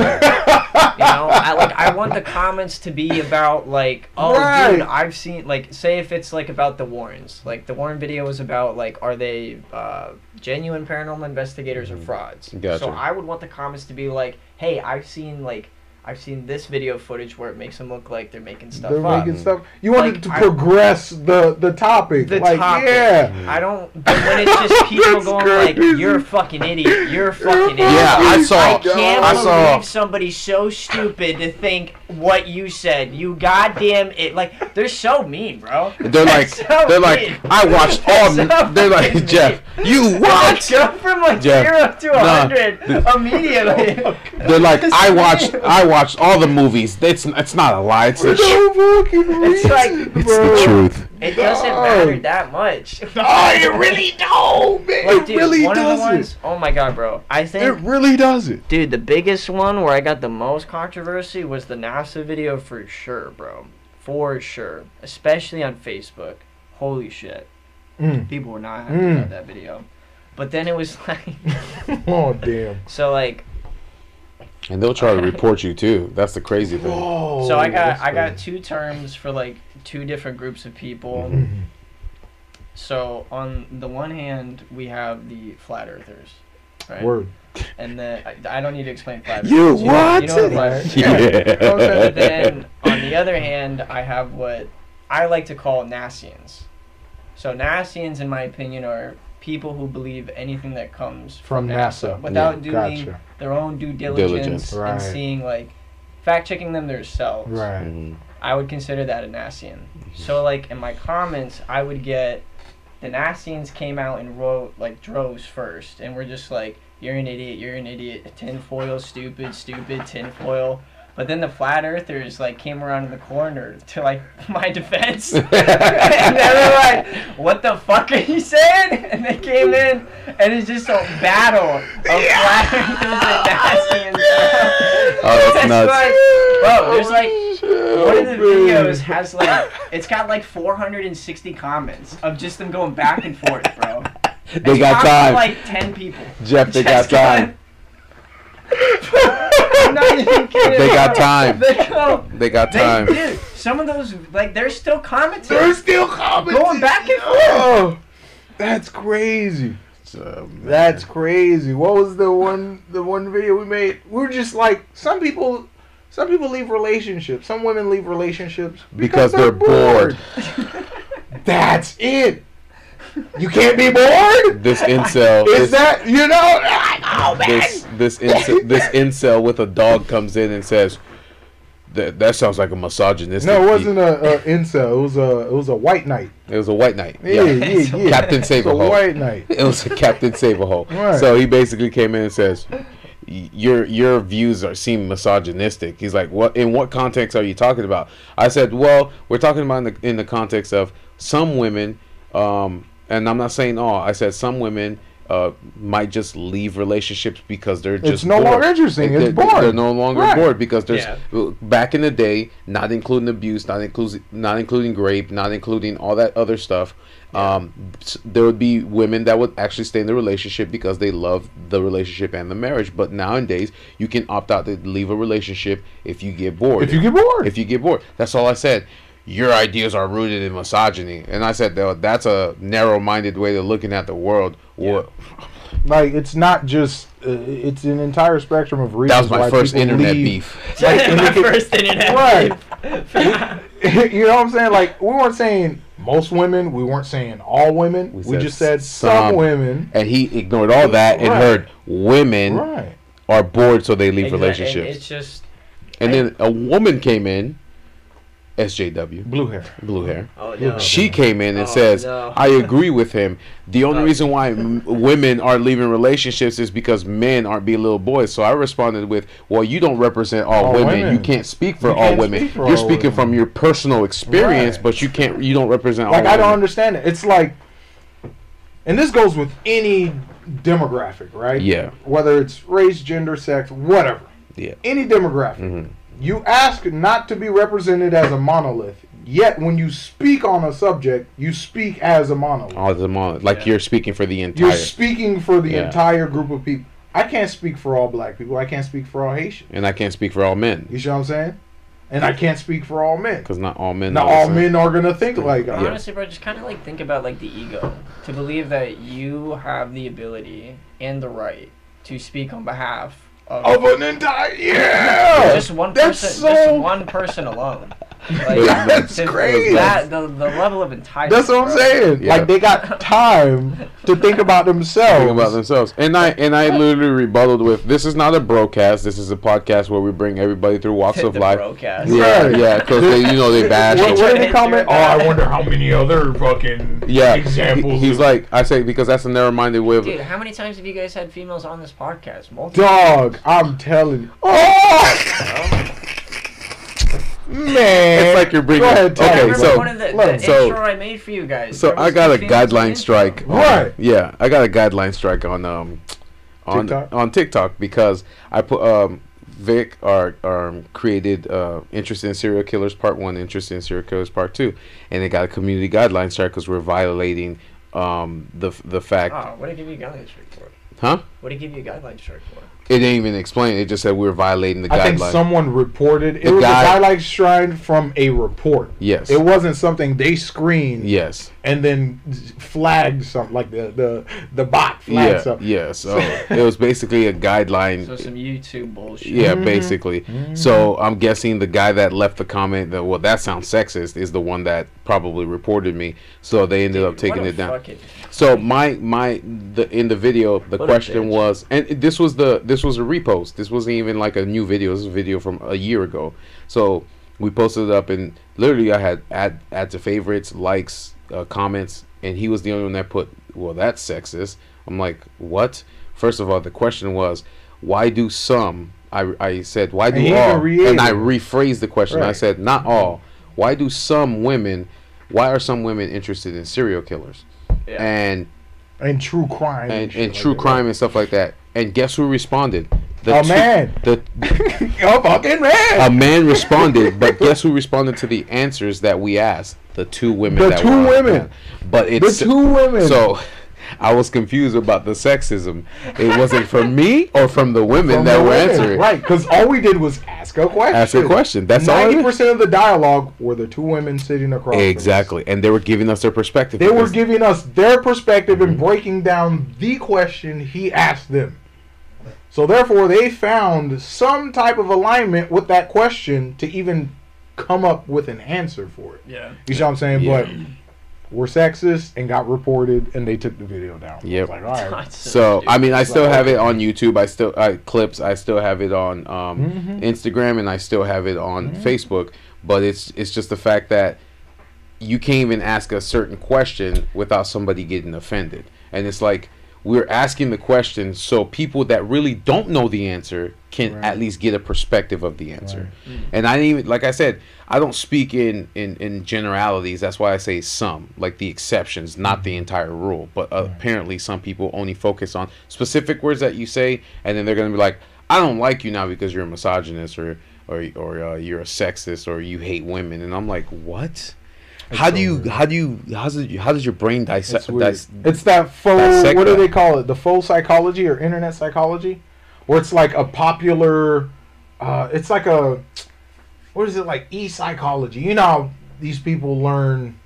You know, I like I want the comments to be about like, oh Right. dude, I've seen like say if it's like about the Warrens. Like the Warren video was about like are they uh, genuine paranormal investigators or Mhm. frauds? Gotcha. So I would want the comments to be like, hey, I've seen like I've seen this video footage where it makes them look like they're making stuff They're up. making stuff. You wanted Like, to I- progress the the topic. the like, topic. yeah. I don't. But when it's just people That's going like, "You're a fucking idiot. You're a fucking idiot." Yeah, I saw- I can't I believe saw- somebody's so stupid to think what you said. You goddamn it! Like they're so mean, bro. They're like, so they're like. I watched all. So They're like, Jeff, mean. you what? Go from like Jeff, zero to a nah. hundred immediately. Oh, they're like, I watched, I watched all the movies. It's, it's not a lie. It's It's tr- so fucking It's like- it's the truth. It doesn't No. matter that much. No, it really don't, man. Like, it really one of the doesn't. ones. Oh my god, bro! I think It really doesn't. Dude, the biggest one where I got the most controversy was the NASA video for sure, bro. For sure. Especially on Facebook. Holy shit. Mm. People were not happy Mm. about that video. But then it was like oh damn. so like And they'll try to report you too. That's the crazy thing. Whoa. so I got I got two terms for like two different groups of people. Mhm. So on the one hand we have the flat earthers. Right? Word. And then I, I don't need to explain flat You earthers. know- what? You know what flat earthers Yeah. Okay. But then on the other hand, I have what I like to call Nassians. So Nassians, in my opinion, are people who believe anything that comes From from, NASA. NASA without Yeah, doing gotcha. their own due diligence, Diligence. Right. and seeing like fact checking them themselves. Right. Mhm. I would consider that a Nassian. Mm-hmm. So like in my comments, I would get the Nassians came out and wrote like droves first, and we're just like, "You're an idiot. You're an idiot. Tinfoil, stupid, stupid, tinfoil." But then the flat earthers like came around in the corner to like my defense, and they were like, "What the fuck are you saying?" And they came in, and it's just a battle of flat earthers and Nassians. bro. Oh, that's nuts. like, bro, there's like oh, one of the Oh, videos has like it's got like 460 comments of just them going back and forth, bro. They It's got time. Like 10 people. Jeff, they got Just time. I'm not even kidding. They got bro. time. They go. They got They time. did. Some of those like they're still commenting. They're still commenting. Going back and oh, forth. Oh, that's crazy. So. That's crazy. What was the one the one video we made? We were just like some people some people leave relationships. Some women leave relationships Because they're bored. That's it. You can't be bored? this incel. Is this, that you know? Oh man. this this incel, this incel with a dog comes in and says, "That that sounds like a misogynist." no, it wasn't a, a incel. It was a it was a white knight. It was a white knight. Yeah, Yeah, yeah, yeah. Captain Saberhole. white knight. It was a Captain Saberhole. Right. So he basically came in and says, "Your your views are seem misogynistic." He's like, "What? In what context are you talking about?" I said, "Well, we're talking about in the in the context of some women, um, and I'm not saying all. I said some women." Uh, might just leave relationships because they're just It's no bored. longer interesting. They're, It's boring. They're no longer Right. bored because there's Yeah. back in the day, not including abuse, not including not including rape, not including all that other stuff. Um, there would be women that would actually stay in the relationship because they love the relationship and the marriage. But nowadays, you can opt out to leave a relationship if you get bored. If you get bored. if you get bored, that's all I said. Your ideas are rooted in misogyny, and I said that's a narrow-minded way of looking at the world. What? like it's not just uh, it's an entire spectrum of reasons That was my why first internet leave. beef. Like, and my they first internet. Right. beef. you know what I'm saying? Like we weren't saying most women, we weren't saying all women. We We, said just said some. some, women. And he ignored all that and Right. heard women Right. are bored, so they leave Exact- and relationships. It's just And then a woman came in, SJW, Blue hair. blue hair. oh no. She came in and Oh, says, no. "I agree with him. The only reason why m- women are leaving relationships is because men aren't being little boys." So I responded with, "Well, you don't represent all, All women. women. You can't speak for You all women. speak for You're all speaking women." from your personal experience, Right. but you can't. You don't represent Like all I don't women." understand it. It's like, and this goes with any demographic, right? Yeah. Whether it's race, gender, sex, whatever. Yeah. Any demographic. Mhm. You ask not to be represented as a monolith. Yet when you speak on a subject, you speak as a monolith. All the mo- like Yeah. you're speaking for the entire. You're speaking for the Yeah. entire group of people. I can't speak for all black people. I can't speak for all Haitians. and I can't speak for all men You see what I'm saying? And I can't speak for all men. because not all men. Not all men are gonna think like Yeah. us. Honestly, bro, just kind of like think about like the ego to believe that you have the ability and the right to speak on behalf of an entire yeah. just one That's person, so- just one person alone. Like, That's to- crazy. That the, the level of entitlement. That's what I'm bro. saying. Yeah. Like they got time to think about themselves. Think about themselves. And I and I literally rebutted with, "This is not a broadcast. This is a podcast where we bring everybody through walks of life." broadcast. Yeah, yeah, because they, you know, they bash. What, what did they It's comment? Oh, I wonder how many other fucking yeah, examples. he- he's like, I say because that's a narrow-minded way of. Dude, how many times have you guys had females on this podcast? Multiple. dog. I'm telling you. Oh, oh! Man, It's like you're bringing- Go ahead, okay, I Tyler. remember so- one of the, Look. the So- intro I made for you guys. So I got a females in the guideline strike. on- Right. Yeah, I got a guideline strike on um on TikTok? on TikTok because I put um Vic our um created uh interested in serial killers part one, interested in serial killers part two, and it got a community guideline strike because we're violating um the the fact, Oh, what did he give you a guideline strike for? huh? What did he give you a guideline strike for? It didn't even explain. It just said we were violating the guidelines. I think someone reported it The was guy- a guideline strike from a report. yes. It wasn't something they screened yes. and then flagged something like the the the bot flagged Yeah. something. Yeah. So it was basically a guideline. So some YouTube bullshit. Yeah, Mhm. basically. Mhm. So I'm guessing the guy that left the comment that well that sounds sexist is the one that probably reported me. So they ended Dude, up taking what a it down. Fucking- So my my the in the video the What question was and this was the this was a repost. This wasn't even like a new video. This was a video from a year ago. So we posted it up and literally I had add add to favorites, likes, uh, comments, and he was the only one that put well that's sexist. I'm like what? First of all, the question was why do some I, I said why do And all reiterated. and I rephrased the question. I said not all. Why do some women why are some women interested in serial killers? Yeah. And and true crime and, shit and like true that. crime and stuff like that. And guess who responded? The A two- man. The oh fucking man. a man responded, but guess who responded to the answers that we asked? The two women. The that two were women. But it's the two women. so. I was confused about the sexism. It wasn't from me or from the women From that the were women, answering. Right, because all we did was ask a question. Ask a question. That's all. Ninety percent of the dialogue were the two women sitting across. from us. Exactly, and they were giving us their perspective. They were giving us their perspective Mm-hmm. and breaking down the question he asked them. So therefore, they found some type of alignment with that question to even come up with an answer for it. Yeah. You see what I'm saying? Yeah. But we're sexist and got reported, and they took the video down. I Yep. was like, all right. So I mean, I It's still like, have it on YouTube. I still I, clips. I still have it on um, Mhm. Instagram, and I still have it on Mhm. Facebook. But it's it's just the fact that you can't even ask a certain question without somebody getting offended, and it's like we're asking the question so people that really don't know the answer can Right. at least get a perspective of the answer. Right. And I didn't even like I said, I don't speak in in in generalities. That's why I say some, like the exceptions, not the entire rule. But uh, Right. apparently, some people only focus on specific words that you say, and then they're gonna be like, "I don't like you now because you're a misogynist or or or uh, you're a sexist or you hate women." And I'm like, what? It's how do you how do you how does you, how does your brain dissect? It's. Dis- It's that faux. dissect What do that. they call it? The faux psychology or internet psychology, where it's like a popular. Uh, it's like a. What is it like? E psychology. You know, how these people learn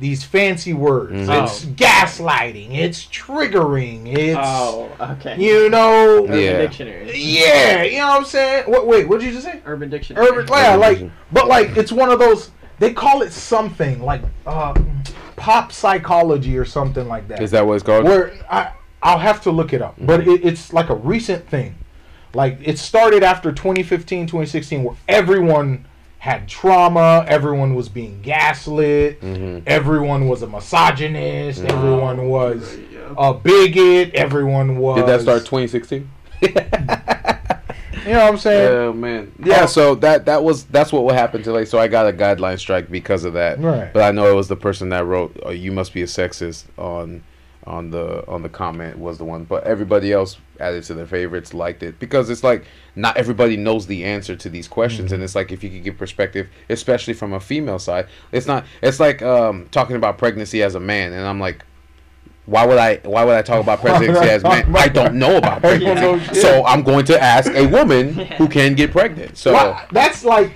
these fancy words. Mhm. It's gaslighting. It's triggering. It's Oh, okay. you know. Urban Yeah. Dictionary. Yeah, you know what I'm saying. What? Wait, what did you just say? Urban Dictionary. Urban, yeah, like, but like it's one of those. They call it something like uh, pop psychology or something like that. Is that what it's called? Where I I'll have to look it up, but it, it's like a recent thing. Like it started after 2015, 2016, where everyone had trauma, everyone was being gaslit, Mhm. everyone was a misogynist, Mhm. everyone was a bigot, everyone was. Did that start 2016? You know what I'm saying? Oh man, yeah. So that that was that's what happened today. So I got a guideline strike because of that. Right. But I know it was the person that wrote oh, "You must be a sexist" on on the on the comment was the one. But everybody else added to their favorites, liked it because it's like not everybody knows the answer to these questions, and it's like if you could give perspective, especially from a female side, it's not. It's like um, talking about pregnancy as a man, and I'm like. Why would I? Why would I talk about pregnancy I as a man? talk about I don't know about I know pregnancy, shit. so I'm going to ask a woman who can get pregnant. So Why- that's like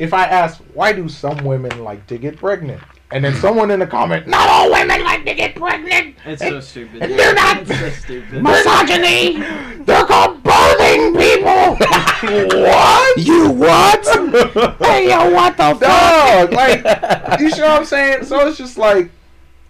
if I ask, why do some women like to get pregnant? And then someone in the comment, not all women like to get pregnant. It's so stupid. And they're not- It's so stupid. Misogyny. They're called birthing people. what? You what? hey yo, what the Dog, like you see what I'm saying? So it's just like,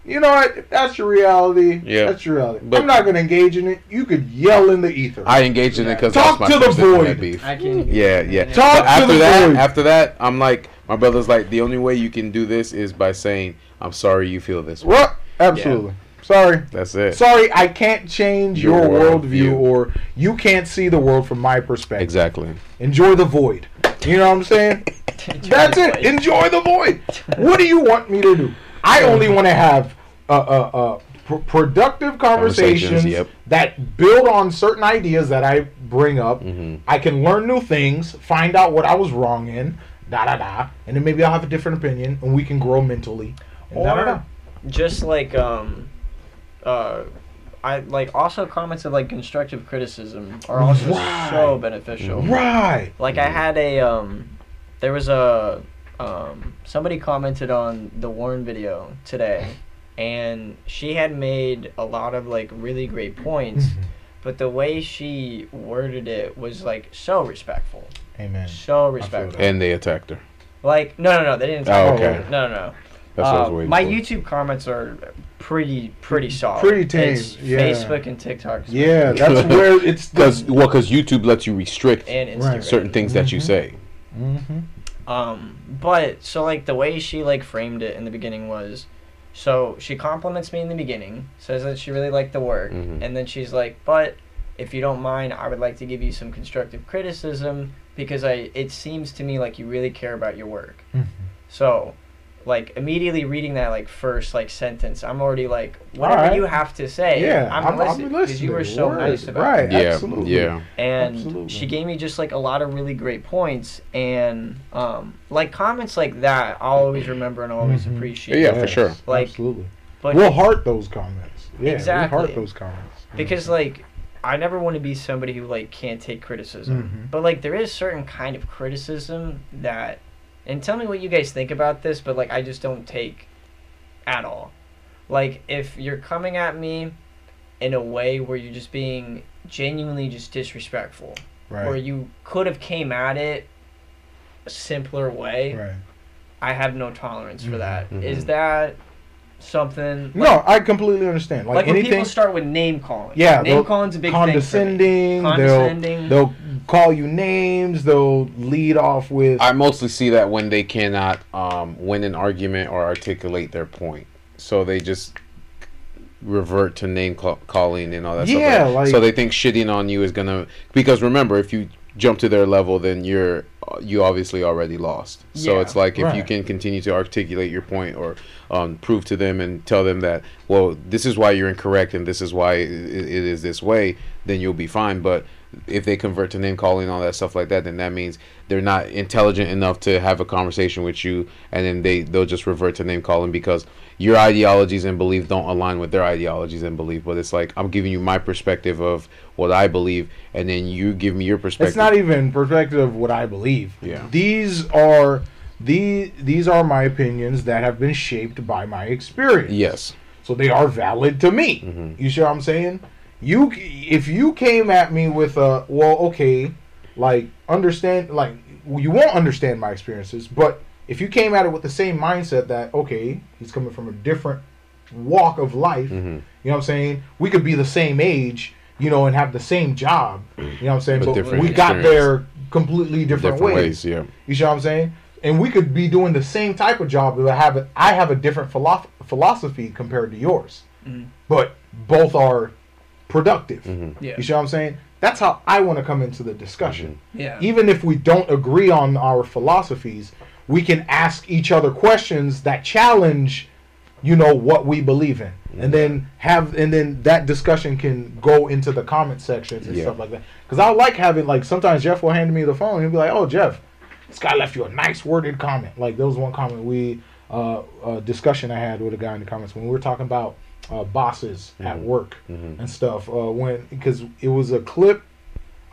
you know what? If that's your reality. Yeah. that's your reality. But- I'm not gonna engage in it. You could yell in the ether. I engage in it because Talk that's my to the first internet void. beef. I can. Yeah, yeah. Talk But to after the that, void. after that, I'm like, my brother's like, the only way you can do this is by saying, "I'm sorry you feel this way." What? Absolutely. Sorry. That's it. Sorry, I can't change Your your, worldview. worldview, or you can't see the world from my perspective. Exactly. Enjoy the void. You know what I'm saying? That's it. Enjoy the void. What do you want me to do? I only want to have uh, uh, uh, pr- productive conversations, Conversations, yep. that build on certain ideas that I bring up. Mhm. I can learn new things, find out what I was wrong in, da da da, and then maybe I'll have a different opinion, and we can grow mentally. Or just like um, uh, I like also comments of like constructive criticism are also Right. so beneficial. Right. Like I had a um, there was a um, somebody commented on the Warren video today, and she had made a lot of like really great points, Mm-hmm. but the way she worded it was like so respectful, Amen. so respectful. And they attacked her. Like no, no, no, they didn't. Oh, talk okay. about it. No, no, no. That's what I Uh, my for. YouTube comments are pretty pretty solid. Pretty tame, It's yeah. Facebook and TikTok. Yeah, that's where it's Because well, because YouTube lets you restrict and Instagram. Right. certain things that you Mhm. say. hmm Um, but so like the way she like framed it in the beginning was, so she compliments me in the beginning, says that she really liked the work, Mhm. and then she's like, but if you don't mind, I would like to give you some constructive criticism because I it seems to me like you really care about your work. So, like immediately reading that like first like sentence, I'm already like, whatever Alright. you have to say, Yeah, I'm, I'm, I'm listening because you were so Word. nice about it. right. it. Yeah, Absolutely. yeah. And Absolutely. she gave me just like a lot of really great points, and um, like comments like that, I'll always remember and always Mhm. appreciate. Yeah, for sure. Like, absolutely. But we'll heart those comments. Yeah, Exactly. We'll heart those comments because like I never want to be somebody who like can't take criticism. Mhm. But like there is certain kind of criticism that and tell me what you guys think about this, but like I just don't take at all. Like if you're coming at me in a way where you're just being genuinely just disrespectful right. where you could have came at it a simpler way, right. I have no tolerance for Mhm. that. Is Mhm. that something No, I completely understand. Like, like, when anything people start with name calling. Yeah, name calling's a big thing. Condescending, Condescending. they'll they'll call you names. They'll lead off with I mostly see that when they cannot um, win an argument or articulate their point, so they just revert to name call- calling and all that Yeah, stuff. like- so they think shitting on you is gonna because remember if you jump to their level, then you're you obviously already lost. So Yeah, it's like if you can continue to articulate your point or um, prove to them and tell them that well this is why you're incorrect and this is why it, it is this way, then you'll be fine. But if they convert to name calling and all that stuff like that, then that means they're not intelligent enough to have a conversation with you, and then they they'll just revert to name calling because your ideologies and beliefs don't align with their ideologies and belief. But it's like I'm giving you my perspective of what I believe, and then you give me your perspective. It's not even perspective of what I believe. Yeah. These are these these are my opinions that have been shaped by my experience. yes. So they are valid to me. Mhm. You see what I'm saying? You if you came at me with a well, okay, like understand like you won't understand my experiences, but if you came at it with the same mindset that okay, he's coming from a different walk of life, hmm you know what I'm saying? We could be the same age, you know, and have the same job. You know what I'm saying? But But, different we got experience. there completely different, Different ways. ways. Yeah. You see what I'm saying? And we could be doing the same type of job, but I have a, I have a different philo- philosophy compared to yours. Mhm. But both are productive. hmm Yeah. You see what I'm saying? That's how I want to come into the discussion. Yeah. Even if we don't agree on our philosophies, we can ask each other questions that challenge, you know, what we believe in. And then have and then that discussion can go into the comment sections and Yeah. stuff like that. Because I like having like sometimes Jeff will hand me the phone and he'll be like, "Oh Jeff, this guy left you a nice worded comment." Like there was one comment we uh, a discussion I had with a guy in the comments when we were talking about uh, bosses at Mhm. work hmm and stuff. Uh, when because it was a clip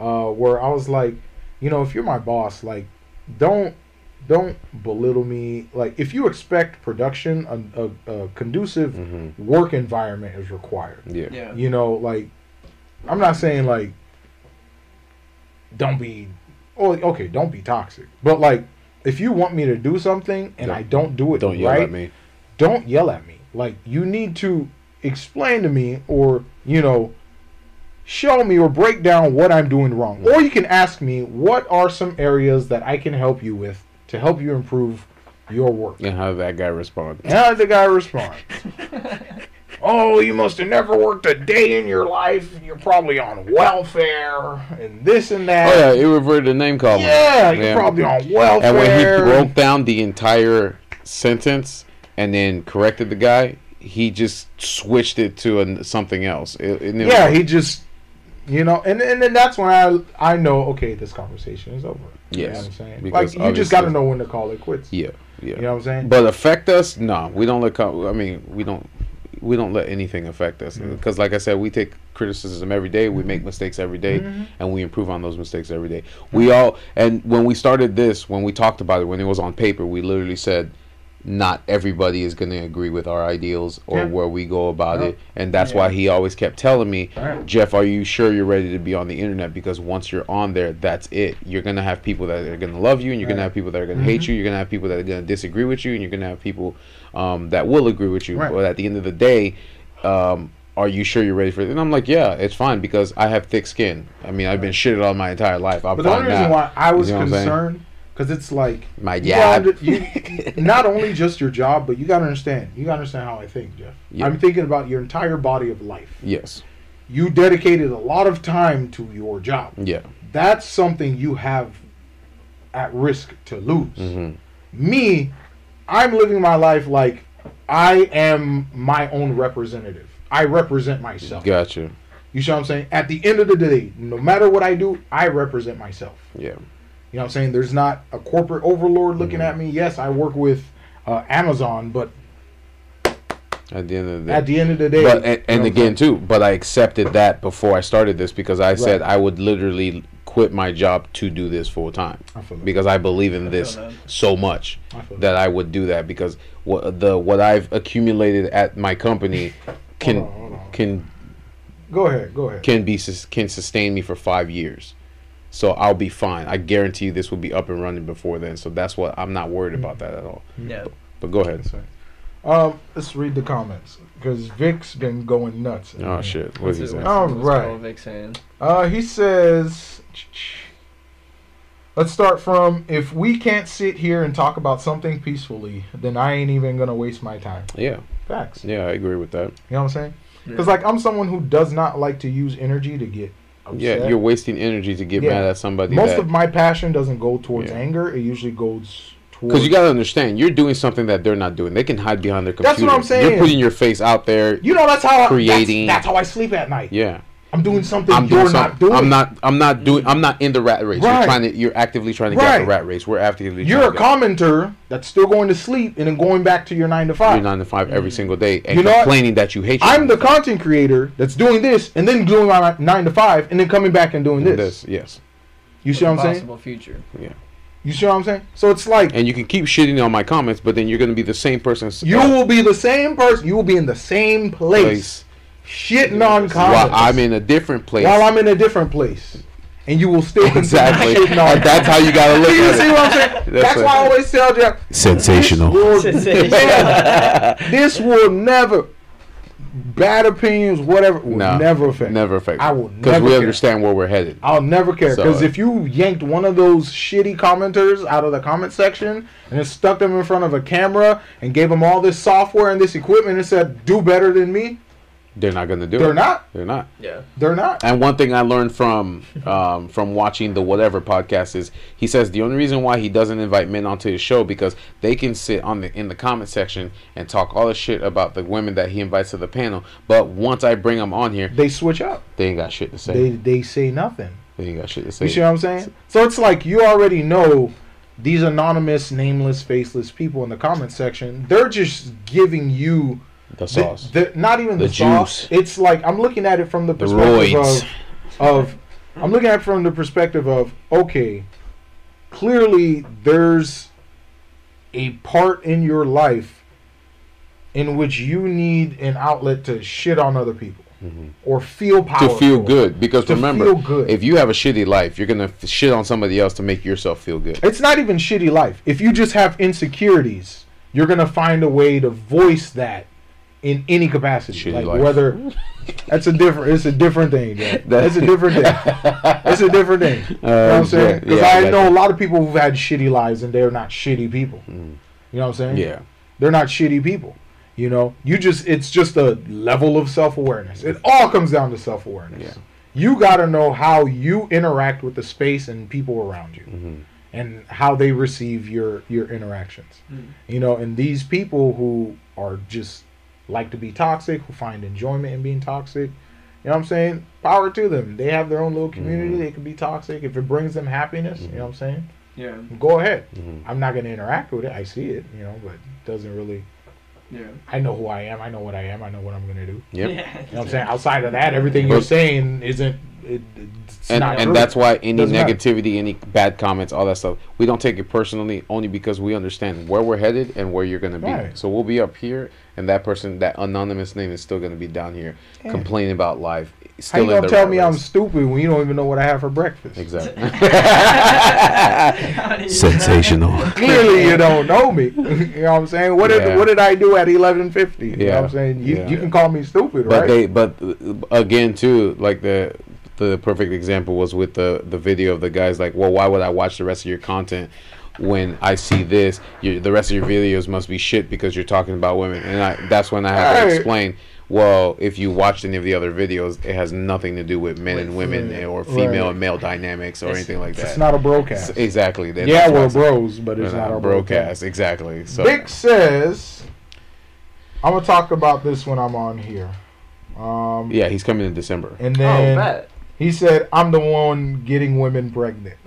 uh, where I was like, you know, if you're my boss, like, don't don't belittle me. Like, if you expect production, a, a, a conducive hmm work environment is required. Yeah. Yeah. You know, like, I'm not saying like don't be. Oh, okay, don't be toxic. But like, if you want me to do something and Don't- I don't do it Don't yell at me. don't yell at me. Like you need to explain to me or, you know, show me or break down what I'm doing wrong. Or you can ask me what are some areas that I can help you with to help you improve your work. And how did that guy respond? How did the guy respond? oh, you must have never worked a day in your life. You're probably on welfare and this and that. Oh that. yeah, it reverted to name calling. Yeah, you're probably on welfare. And when he broke down the entire sentence and then corrected the guy, he just switched it to an, something else. It, it yeah, he just, you know, and and then that's when I I know okay, this conversation is over. you know Yes, what I'm saying because like you just got to know when to call it quits. yeah, yeah. You know what I'm saying? But affect us? No, we don't let. I mean, we don't. We don't let anything affect us mm-hmm. because, like I said, we take criticism every day. We make mm-hmm. mistakes every day, Mhm. and we improve on those mistakes every day. We mm-hmm. all and when we started this, when we talked about it, when it was on paper, we literally said, not everybody is going to agree with our ideals or Yeah. where we go about Yeah. it, and that's why he always kept telling me, Right. Jeff, are you sure you're ready to be on the internet? Because once you're on there, that's it. You're gonna have people that are gonna love you, and you're gonna have people that are gonna hate Mhm. you. You're gonna have people that are gonna disagree with you, and you're gonna have people um, that will agree with you. Right. But at the end of the day, um, are you sure you're ready for it? And I'm like, yeah, it's fine because I have thick skin. I mean, I've been shitted on my entire life. I'm but the only reason why I was You know concerned because it's like My you gotta- you, not only just your job, but you got to understand. You got to understand how I think, Jeff. Yeah. I'm thinking about your entire body of life. yes. You dedicated a lot of time to your job. Yeah. That's something you have at risk to lose. hmm Me, I'm living my life like I am my own representative. I represent myself. Gotcha. You see what I'm saying? At the end of the day, no matter what I do, I represent myself. Yeah. You know what I'm saying? There's not a corporate overlord looking Mhm. at me. Yes, I work with uh, Amazon, but At the end of the day. at the end of the day, but and, and again saying? too but i accepted that before i started this because i said i would literally quit my job to do this full time I because i believe in I this so much I feel that i would do that because what the what i've accumulated at my company can Hold on, hold on. can Go ahead, go ahead. can be can sustain me for five years so i'll be fine i guarantee you this will be up and running before then so that's what i'm not worried about that at all Yeah. but go ahead That's right. Um, let's read the comments because Vic's been going nuts. oh here. shit what's he What's it- saying what's- All right. Carl Vic saying? Uh, he says, let's start from if we can't sit here and talk about something peacefully, then I ain't even gonna waste my time. yeah Facts. Yeah i agree with that You know what I'm saying? Because Yeah. like I'm someone who does not like to use energy to get upset. yeah you're wasting energy to get Yeah. mad at somebody Most that, of my passion doesn't go towards Yeah. anger. It usually goes towards. Because you gotta understand, you're doing something that they're not doing. They can hide behind their computer. That's what I'm saying. You're putting your face out there. You know that's how I, creating- That's, that's how I sleep at night. Yeah, I'm doing mm. something I'm you're doing not something. doing. I'm not. I'm not doing. I'm not in the rat race. You're Right. trying to. You're actively trying to get out the rat race. We're actively. You're a to commenter that's still going to sleep and then going back to your nine to five. your nine to five every mm. single day and You know what? complaining that you hate. your I'm the nine content creator that's doing this and then doing my nine to five and then coming back and doing this. this. Yes. You see what I'm saying? Possible future. You see what I'm saying? So it's like And you can keep shitting on my comments, but then you're gonna be the same person. you will be the same person. You will be in the same place, place shitting on while comments I'm in a different place. while I'm in a different place, and you will still exactly. shitting that's how you gotta look you at see it. what I'm saying? That's That's, why I always tell you Sensational. This will, this will never. Bad opinions, whatever, will No, never affect. Never affect. I will because we care. understand where we're headed. I'll never care So- because uh, if you yanked one of those shitty commenters out of the comment section and then stuck them in front of a camera and gave them all this software and this equipment and said, "Do better than me," They're not gonna do it. they're not. They're not. Yeah. They're not. And one thing I learned from um, from watching the whatever podcast is he says the only reason why he doesn't invite men onto his show because they can sit on the in the comment section and talk all the shit about the women that he invites to the panel. But once I bring them on here, They switch up. they ain't got shit to say. They they say nothing. They ain't got shit to say. You see what I'm saying? So it's like you already know these anonymous, nameless, faceless people in the comment section. They're just giving you the the- sauce. the- not even the, The sauce. juice. It's like I'm looking at it from the The perspective roids. of, of I'm looking at it from the perspective of okay, clearly there's a part in your life in which you need an outlet to shit on other people Mhm. or feel to feel good because To remember if you have a shitty life you're gonna f- shit on somebody else to make yourself feel good It's not even shitty life. If you just have insecurities, you're gonna find a way to voice that in any capacity. Shitty like life. whether that's a different it's a different thing. Yeah. That's a different thing. It's a different thing. You know what I'm saying? Because yeah, I got know you. a lot of people who've had shitty lives and they're not shitty people. Mm. You know what I'm saying? yeah They're not shitty people. You know, you just it's just a level of self awareness. It all comes down to self awareness. Yeah. You got to know how you interact with the space and people around you, Mhm. and how they receive your your interactions. Mm. You know, and these people who are just like to be toxic, who find enjoyment in being toxic. You know what I'm saying? Power to them. They have their own little community. Mhm. They can be toxic if it brings them happiness. You Mhm. know what I'm saying? Yeah. Go ahead. Mhm. I'm not going to interact with it. I see it, you know, but it doesn't really. Yeah. I know who I am. I know what I am. I know what I'm going to do. Yep. You know what I'm saying? Outside of that, everything you're saying isn't. It, it's and not and true. that's why any Doesn't matter. negativity, any bad comments, all that stuff, we don't take it personally, only because we understand where we're headed and where you're gonna be. Right. So we'll be up here, and that person, that anonymous name, is still gonna be down here Yeah. complaining about life. How you in gonna tell rat me I'm stupid when you don't even know what I have for breakfast? exactly. Sensational. Clearly, you don't know me. you know what I'm saying? What did Yeah. what did I do at 11:50? You know Yeah. what I'm saying? You, Yeah. you can call me stupid, But right? they, but uh, again, too, like the the perfect example was with the the video of the guys. Like, well, why would I watch the rest of your content when I see this? You, the rest of your videos must be shit because you're talking about women, and I, that's when I have to explain. Well, if you watched any of the other videos, it has nothing to do with men and women Right. or female Right. and male dynamics or It's- anything like that. it's not a broadcast. S- exactly. Then yeah, we're bros, but it's not, not a broadcast. broadcast. Exactly. So Vic says, "I'm gonna talk about this when I'm on here." Um, yeah, he's coming in December. and Oh, then bet. He said, "I'm the one getting women pregnant."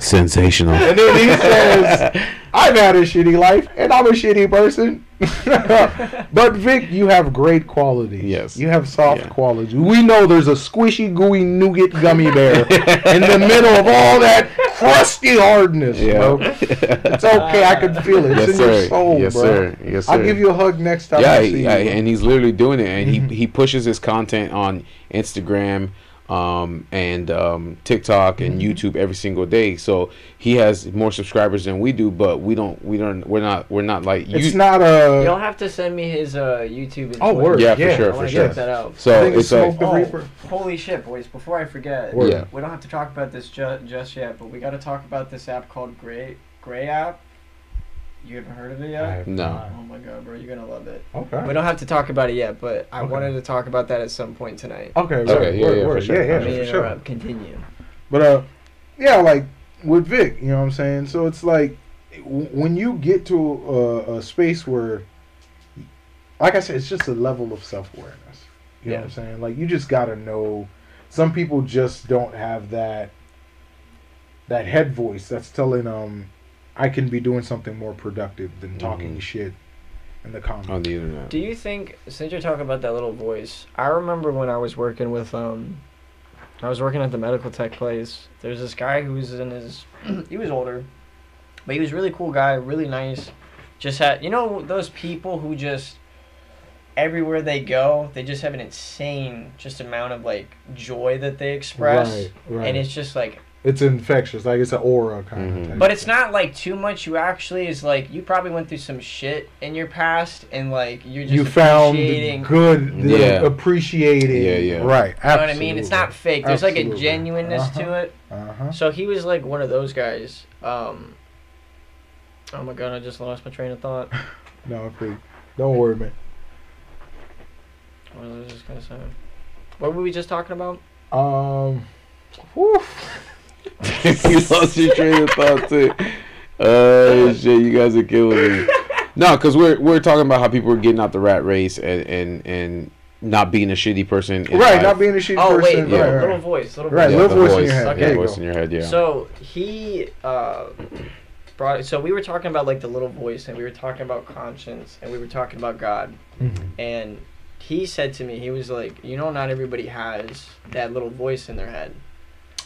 Sensational. And then he says, I've had a shitty life and I'm a shitty person. but Vic, you have great qualities. Yes. You have soft Yeah. qualities. We know there's a squishy, gooey nougat gummy bear in the middle of all that crusty hardness, Yeah. bro. It's okay. I can feel it. It's yes, in sir. your soul, yes, bro. sir. Yes, sir. I'll give you a hug next time yeah, I see yeah, you. and he's literally doing it, and he he pushes his content on Instagram, um, and um, TikTok and Mhm. YouTube every single day. So he has more subscribers than we do, but we don't. We don't. We're not. We're not like It's not a You'll a. have to send me his uh, YouTube. and Oh, Twitter. word. Yeah, for sure, I for sure. check that out. I So think it's Smoke like Oh, holy shit, boys! Before I forget, Word. yeah. we don't have to talk about this ju- just yet, but we got to talk about this app called Gray Gray app. You haven't heard of it I yet? have No. not. Oh my god, bro, you're gonna love it. Okay. We don't have to talk about it yet, but I Okay. wanted to talk about that at some point tonight. Okay. Okay, word, yeah, word, yeah, for word. sure. Yeah, yeah, Let me for sure. Continue. But uh, yeah, like with Vic, you know what I'm saying. So it's like w- when you get to a, a space where, like I said, it's just a level of self awareness. You know Yeah. what I'm saying? Like you just gotta know. Some people just don't have that. That head voice that's telling them, I can be doing something more productive than talking Mhm. shit in the comments. on the internet. Do you think since you're talking about that little voice, I remember when I was working with um I was working at the medical tech place. There's this guy who was in his he was older, but he was a really cool guy, really nice. Just had you know those people who just everywhere they go, they just have an insane just amount of like joy that they express. Right, right. And it's just like it's infectious. Like it's an aura kind Mhm. of. Thing. but it's not like too much. You actually is like you probably went through some shit in your past, and like you're just you found good, the Yeah. appreciating. Yeah, yeah. Right. You know what I mean? It's not fake. There's like a genuineness to Uh-huh. it. Uh huh. So he was like one of those guys. Um, oh my god, I just lost my train of thought. No, I'm free. Don't worry, man. What was I just gonna say? What were we just talking about? Um. whew. you lost your train of thought too. Oh shit, you guys are killing me. No, because we're we're talking about how people are getting out the rat race and and, and not being a shitty person. in Right, life. not being a shitty person. Oh wait, person. yeah. little, right, little voice, little Right, voice. little the voice in your head. Okay. There voice in your head, yeah. So he uh, brought. So we were talking about like the little voice, and we were talking about conscience, and we were talking about God. Mhm. And he said to me, he was like, you know, not everybody has that little voice in their head.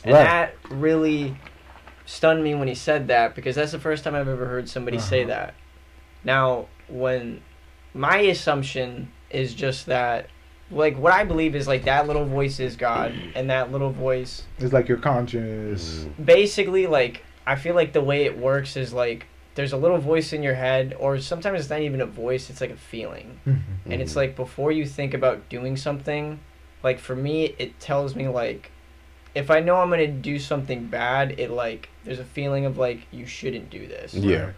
And Right. that really stunned me when he said that because that's the first time I've ever heard somebody say Uh-huh. that. Now, when my assumption is just that like what I believe is like that little voice is God and that little voice is like your conscience. basically like I feel like the way it works is like there's a little voice in your head or sometimes it's not even a voice it's like a feeling and it's Mhm. like before you think about doing something like for me it tells me like if i know i'm gonna do something bad it like there's a feeling of like you shouldn't do this Yeah.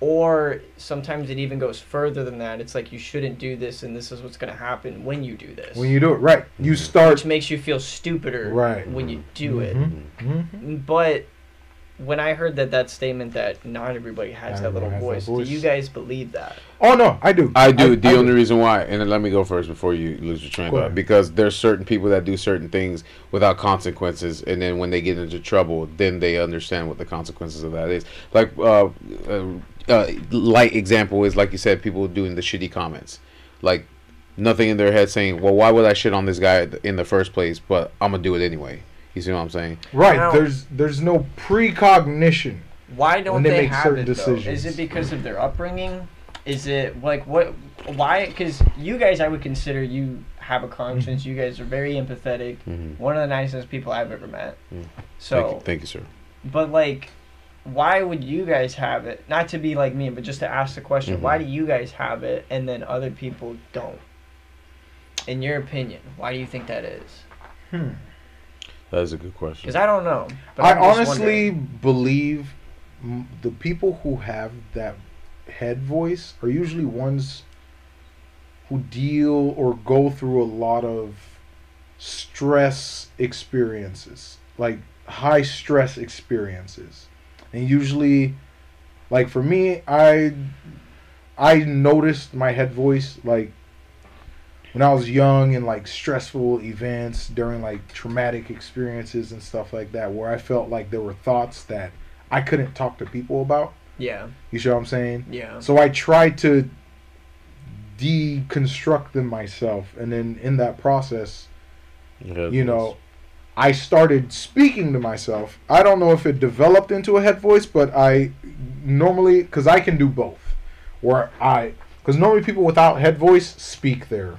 or sometimes it even goes further than that it's like you shouldn't do this and this is what's gonna happen when you do this When you do it right, you Mhm. start which makes you feel stupider Right. when you do it Mhm. Mhm. Mhm. but when i heard that that statement that not everybody has Not that little everyone has voice, that do you guys believe that Oh no, I do. I do. the only reason why, and then let me go first before you lose your train of thought, because there's certain people that do certain things without consequences, and then when they get into trouble, then they understand what the consequences of that is. Like, uh, uh, uh, light example is like you said, people doing the shitty comments, like nothing in their head saying, "Well, why would I shit on this guy in the first place?" But I'm gonna do it anyway. You see what I'm saying? Right. Now- there's there's no precognition. Why don't When they they, make have certain it though? decisions. Is it because of their upbringing? Is it like what? Why? Because you guys, I would consider you have a Mm-hmm. conscience. You guys are very empathetic. Mm-hmm. One of the nicest people I've ever met. Mm. So, thank, you, thank you, sir. but like, why would you guys have it? Not to be like me, but just to ask the question: Mhm. Why do you guys have it and then other people don't? In your opinion, why do you think that is? Hmm. That is a good question. Because I don't know. But I honestly wondering. believe m- the people who have that head voice are usually ones who deal or go through a lot of stress experiences, like high stress experiences. And usually like for me, I I noticed my head voice like when I was young and like stressful events during like traumatic experiences and stuff like that, where I felt like there were thoughts that I couldn't talk to people about. Yeah. You see what I'm saying? Yeah. So I tried to deconstruct them myself, and then in that process, Yeah, you know, I started speaking to myself. I don't know if it developed into a head voice, but I normally, because I can do both, where I, because normally people without head voice speak their,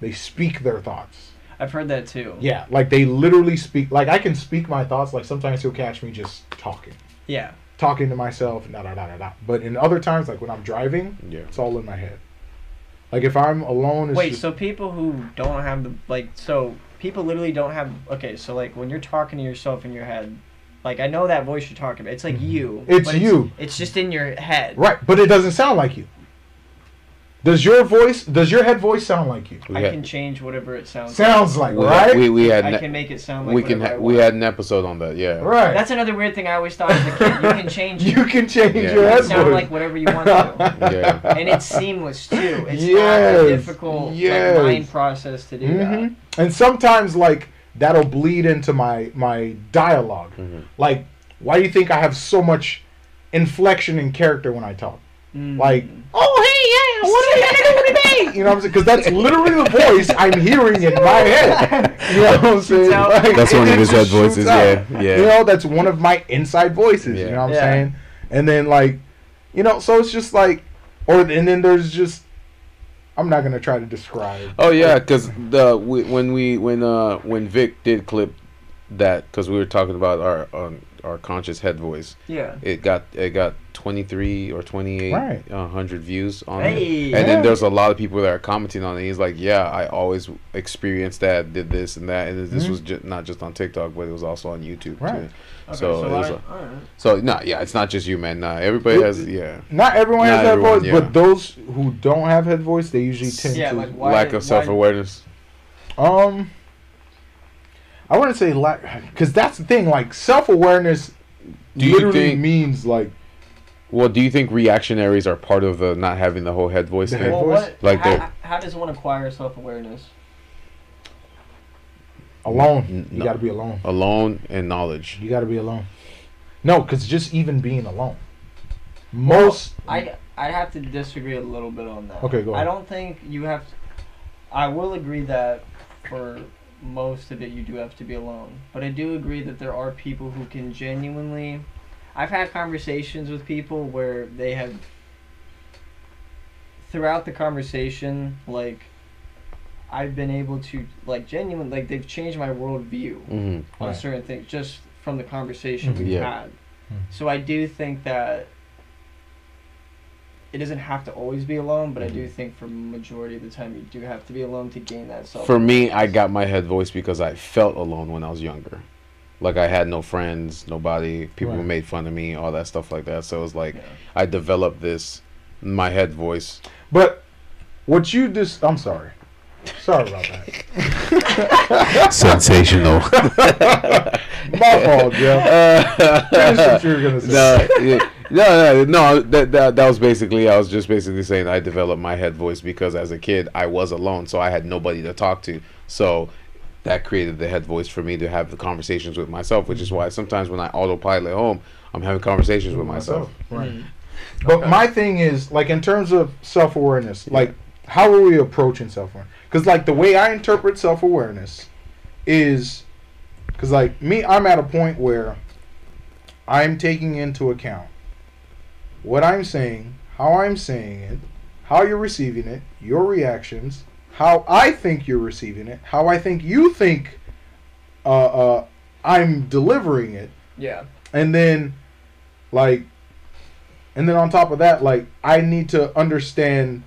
they speak their thoughts. I've heard that too. Yeah, like they literally speak. Like I can speak my thoughts. Like sometimes he'll catch me just talking, Yeah. talking to myself, da da da da da. But in other times, like when I'm driving, yeah. it's all in my head. Like if I'm alone, it's Wait, just, so people who don't have the like, so people literally don't have. Okay, so like when you're talking to yourself in your head, like I know that voice you're talking about. It's like Mhm. you. It's but you. It's just in your head. right, but it doesn't sound like you. Does your voice? Does your head voice sound like you? We I had- can change whatever it sounds. Like. Sounds like we, right. had, we, we had I ne- can make it sound like. we can whatever ha- I we had an episode on that. Yeah. right. That's another weird thing I always thought as a kid. You can change. you can change Yeah. your it head can sound voice. like whatever you want to. Yeah. and it's seamless too. It's not a difficult yes. like, mind process to do that. Mhm. And sometimes like that'll bleed into my my dialogue. Mhm. Like, why do you think I have so much inflection in character when I talk? Mm. Like, oh hey yeah, what are you gonna do today? You know what I'm saying? Because that's literally the voice I'm hearing in my head. You know what I'm saying? Like, That's one of his head voices, shoots yeah, yeah. You know, that's one of my inside voices. You know what I'm Yeah. saying? And then like, you know, so it's just like, or and then there's just, I'm not gonna try to describe. Oh yeah, because the we, when we when uh when Vic did clip that because we were talking about our um, our conscious head voice, yeah. it got it got twenty three or twenty eight Right. uh, hundred views on Hey. it, and Yeah. then there's a lot of people that are commenting on it. He's like, yeah, I always experienced that, did this and that, and this Mhm. was ju- not just on TikTok, but it was also on YouTube Right. too. Okay, So so, it was I, a- alright. So no, yeah, it's not just you, man. Nah, everybody It- has yeah. Not everyone Not has that everyone, voice, yeah. but those who don't have head voice, they usually tend Yeah, to. like why- Lack of self awareness. Um, I wouldn't say lack, because that's the thing. Like self awareness, literally think- means like Well, do you think reactionaries are part of the not having the whole head voice The thing? head Well, voice? what, Like how, how does one acquire self awareness? alone. You no. got to be alone. Alone and knowledge. You got to be alone. No, because just even being alone. Most. I I'd have to disagree a little bit on that. Okay, go Ahead. I don't think you have. To, I will agree that for most of it you do have to be alone, but I do agree that there are people who can genuinely. I've had conversations with people where they have throughout the conversation, like I've been able to like genuine like they've changed my worldview hmm on Right. certain things just from the conversation Mhm. we've Yeah. had. Mhm. So I do think that it doesn't have to always be alone, but I do Mhm. think for majority of the time you do have to be alone to gain that self. For me, I got my head voice because I felt alone when I was younger. Like I had no friends, nobody. People Right. made fun of me, all that stuff like that. So it was like Yeah. I developed this my head voice. But what you just I'm sorry. Sorry about that. Sensational. My fault, Jeff. Finish what you were gonna say. no, yeah, no, no, no. That, that that was basically. I was just basically saying I developed my head voice because as a kid I was alone, so I had nobody to talk to. So that created the head voice for me to have the conversations with myself, which is why sometimes when I autopilot home, I'm having conversations with myself. Right. Mm. But Okay. my thing is, like, in terms of self awareness, like, how are we approaching self awareness? Because, like, the way I interpret self awareness is, because, like, me, I'm at a point where I'm taking into account what I'm saying, how I'm saying it, how you're receiving it, your reactions, how I think you're receiving it, how I think you think uh, uh, I'm delivering it Yeah. and then like and then on top of that like i need to understand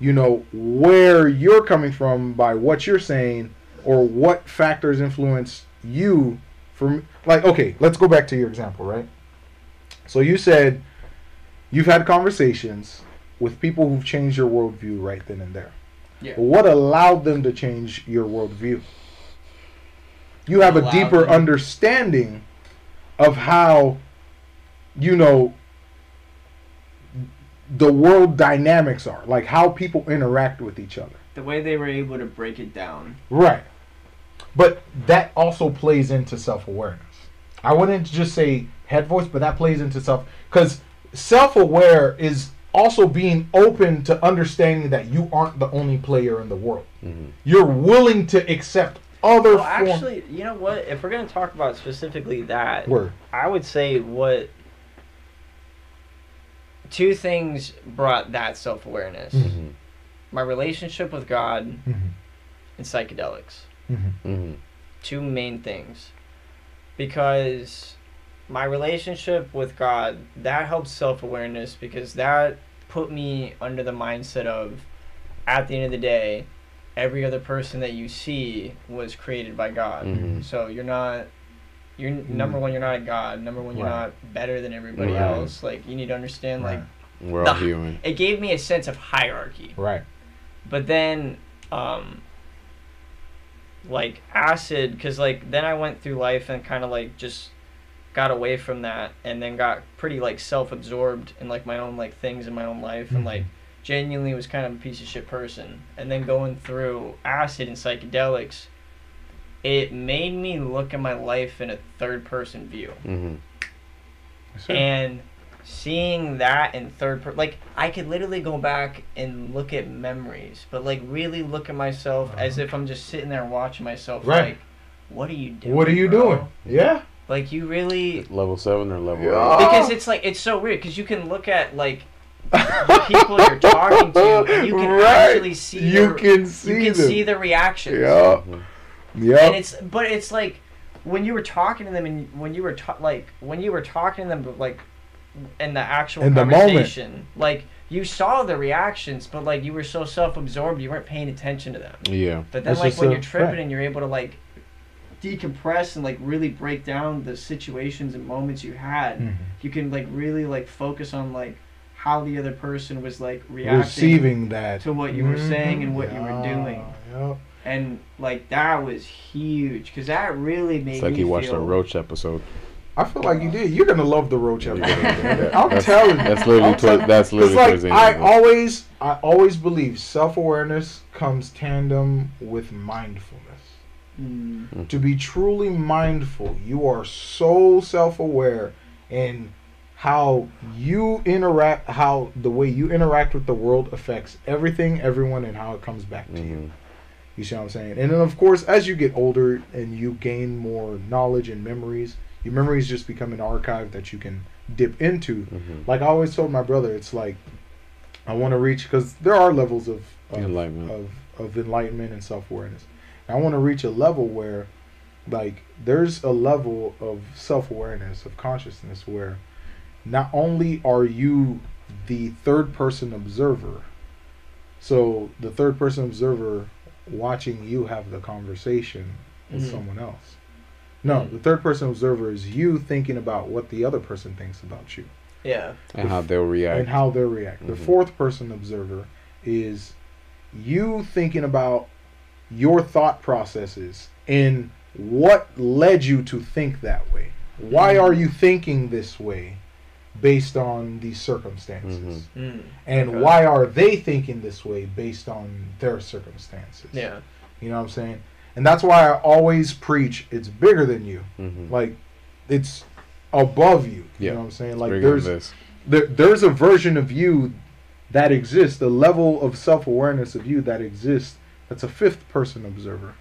you know where you're coming from by what you're saying or what factors influence you from like okay let's go back to your example right so you said you've had conversations with people who've changed your worldview right then and there. Yeah. what allowed them to change your worldview? You have a deeper them- understanding of how you know the world dynamics are like how people interact with each other. The way they were able to break it down. right. But that also plays into self-awareness. I wouldn't just say head voice but that plays into self because self-aware is also being open to understanding that you aren't the only player in the world hmm you're willing to accept other Well, form- actually, you know what? If we're gonna talk about specifically that, word I would say what two things brought that self awareness: Mhm. hmm my relationship with God Mhm. and psychedelics. Mhm. hmm Two main things, because my relationship with God that helped self awareness because that put me under the mindset of, at the end of the day, every other person that you see was created by God. Mhm. So you're not you're number one, you're not a god. Number one, you're Right. not better than everybody Right. else. Like you need to understand. Like We're all The- human. it gave me a sense of hierarchy. right But then, um, like acid, because like then I went through life and kind of like just got away from that, and then got pretty like self-absorbed in like my own like things in my own life, and Mhm. like genuinely was kind of a piece of shit person. And then going through acid and psychedelics, it made me look at my life in a third-person view hmm and seeing that in third person like i could literally go back and look at memories but like really look at myself as if i'm just sitting there watching myself Right. like what are you doing what are you bro? doing yeah like you really Level seven or level Yeah. eight? because it's like it's so weird because you can look at like the people you're talking to and you can Right. actually see you their- can see you can them. see the reactions yeah mm-hmm. yeah. and it's but it's like when you were talking to them and when you were ta- like when you were talking to them like in the actual In the moment. conversation like you saw the reactions but like you were so self-absorbed you weren't paying attention to them Yeah. but then It's like when a- you're tripping right. and you're able to like decompress and like really break down the situations and moments you had Mhm. you can like really like focus on like how the other person was like reacting receiving that to what you were saying and what you were doing. yeah. and like that was huge because that really made It's like me you watched feel a Roach episode. I feel like you did. You're gonna love the roach episode. Yeah. I'm That's- telling you. That's literally I'm toward, tell- that's literally It's like I always, I always believe self awareness comes tandem with mindfulness. Mm. To be truly mindful, you are so self aware in how you interact, how the way you interact with the world affects everything, everyone, and how it comes back to you. Mhm. You see what I'm saying? And then, of course, as you get older and you gain more knowledge and memories, your memories just become an archive that you can dip into. Mhm. Like I always told my brother, it's like I want to reach because there are levels of of, Enlightenment. of of enlightenment and self awareness. I want to reach a level where, like, there's a level of self awareness of consciousness where, not only are you the third person observer, so the third person observer watching you have the conversation with Mhm. someone else. No, the third person observer is you thinking about what the other person thinks about you Yeah. and how they'll react. and how they'll react. The Mhm. fourth person observer is you thinking about your thought processes and what led you to think that way. Why Mm-hmm. are you thinking this way based on these circumstances? Mm. And Okay. why are they thinking this way based on their circumstances? Yeah. You know what I'm saying? And that's why I always preach it's bigger than you. Mhm. Like it's above you. You Yeah. know what I'm saying? It's Like bigger than there's this. there, there's a version of you that exists, the level of self awareness of you that exists. That's a fifth person observer,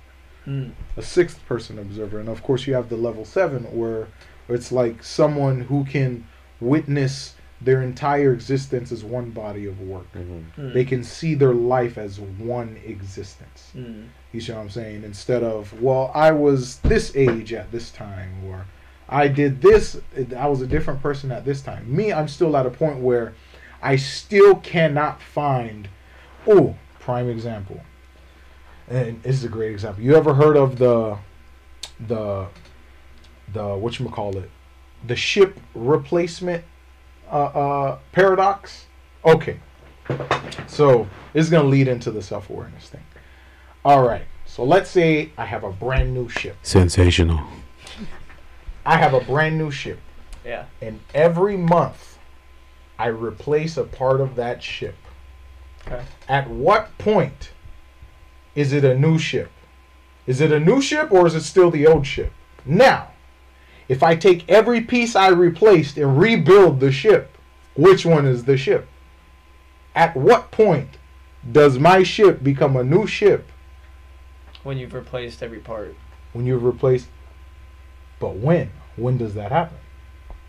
Mm. a sixth person observer, and of course you have the level seven where it's like someone who can witness their entire existence as one body of work. Mhm. Mm. They can see their life as one existence. Mm. You see what I'm saying? Instead of, well, I was this age at this time, or I did this, I was a different person at this time. Me, I'm still at a point where I still cannot find. Oh, prime example. And this is a great example. You ever heard of the, the, the what you call it, the ship replacement, uh, uh, paradox? Okay. So this is gonna lead into the self awareness thing. All right. So let's say I have a brand new ship. Sensational. I have a brand new ship, Yeah. and every month I replace a part of that ship. Okay. At what point is it a new ship? Is it a new ship or is it still the old ship? Now, if I take every piece I replaced and rebuild the ship, which one is the ship? At what point does my ship become a new ship When you've replaced every part. when you've replaced. But when? When does that happen?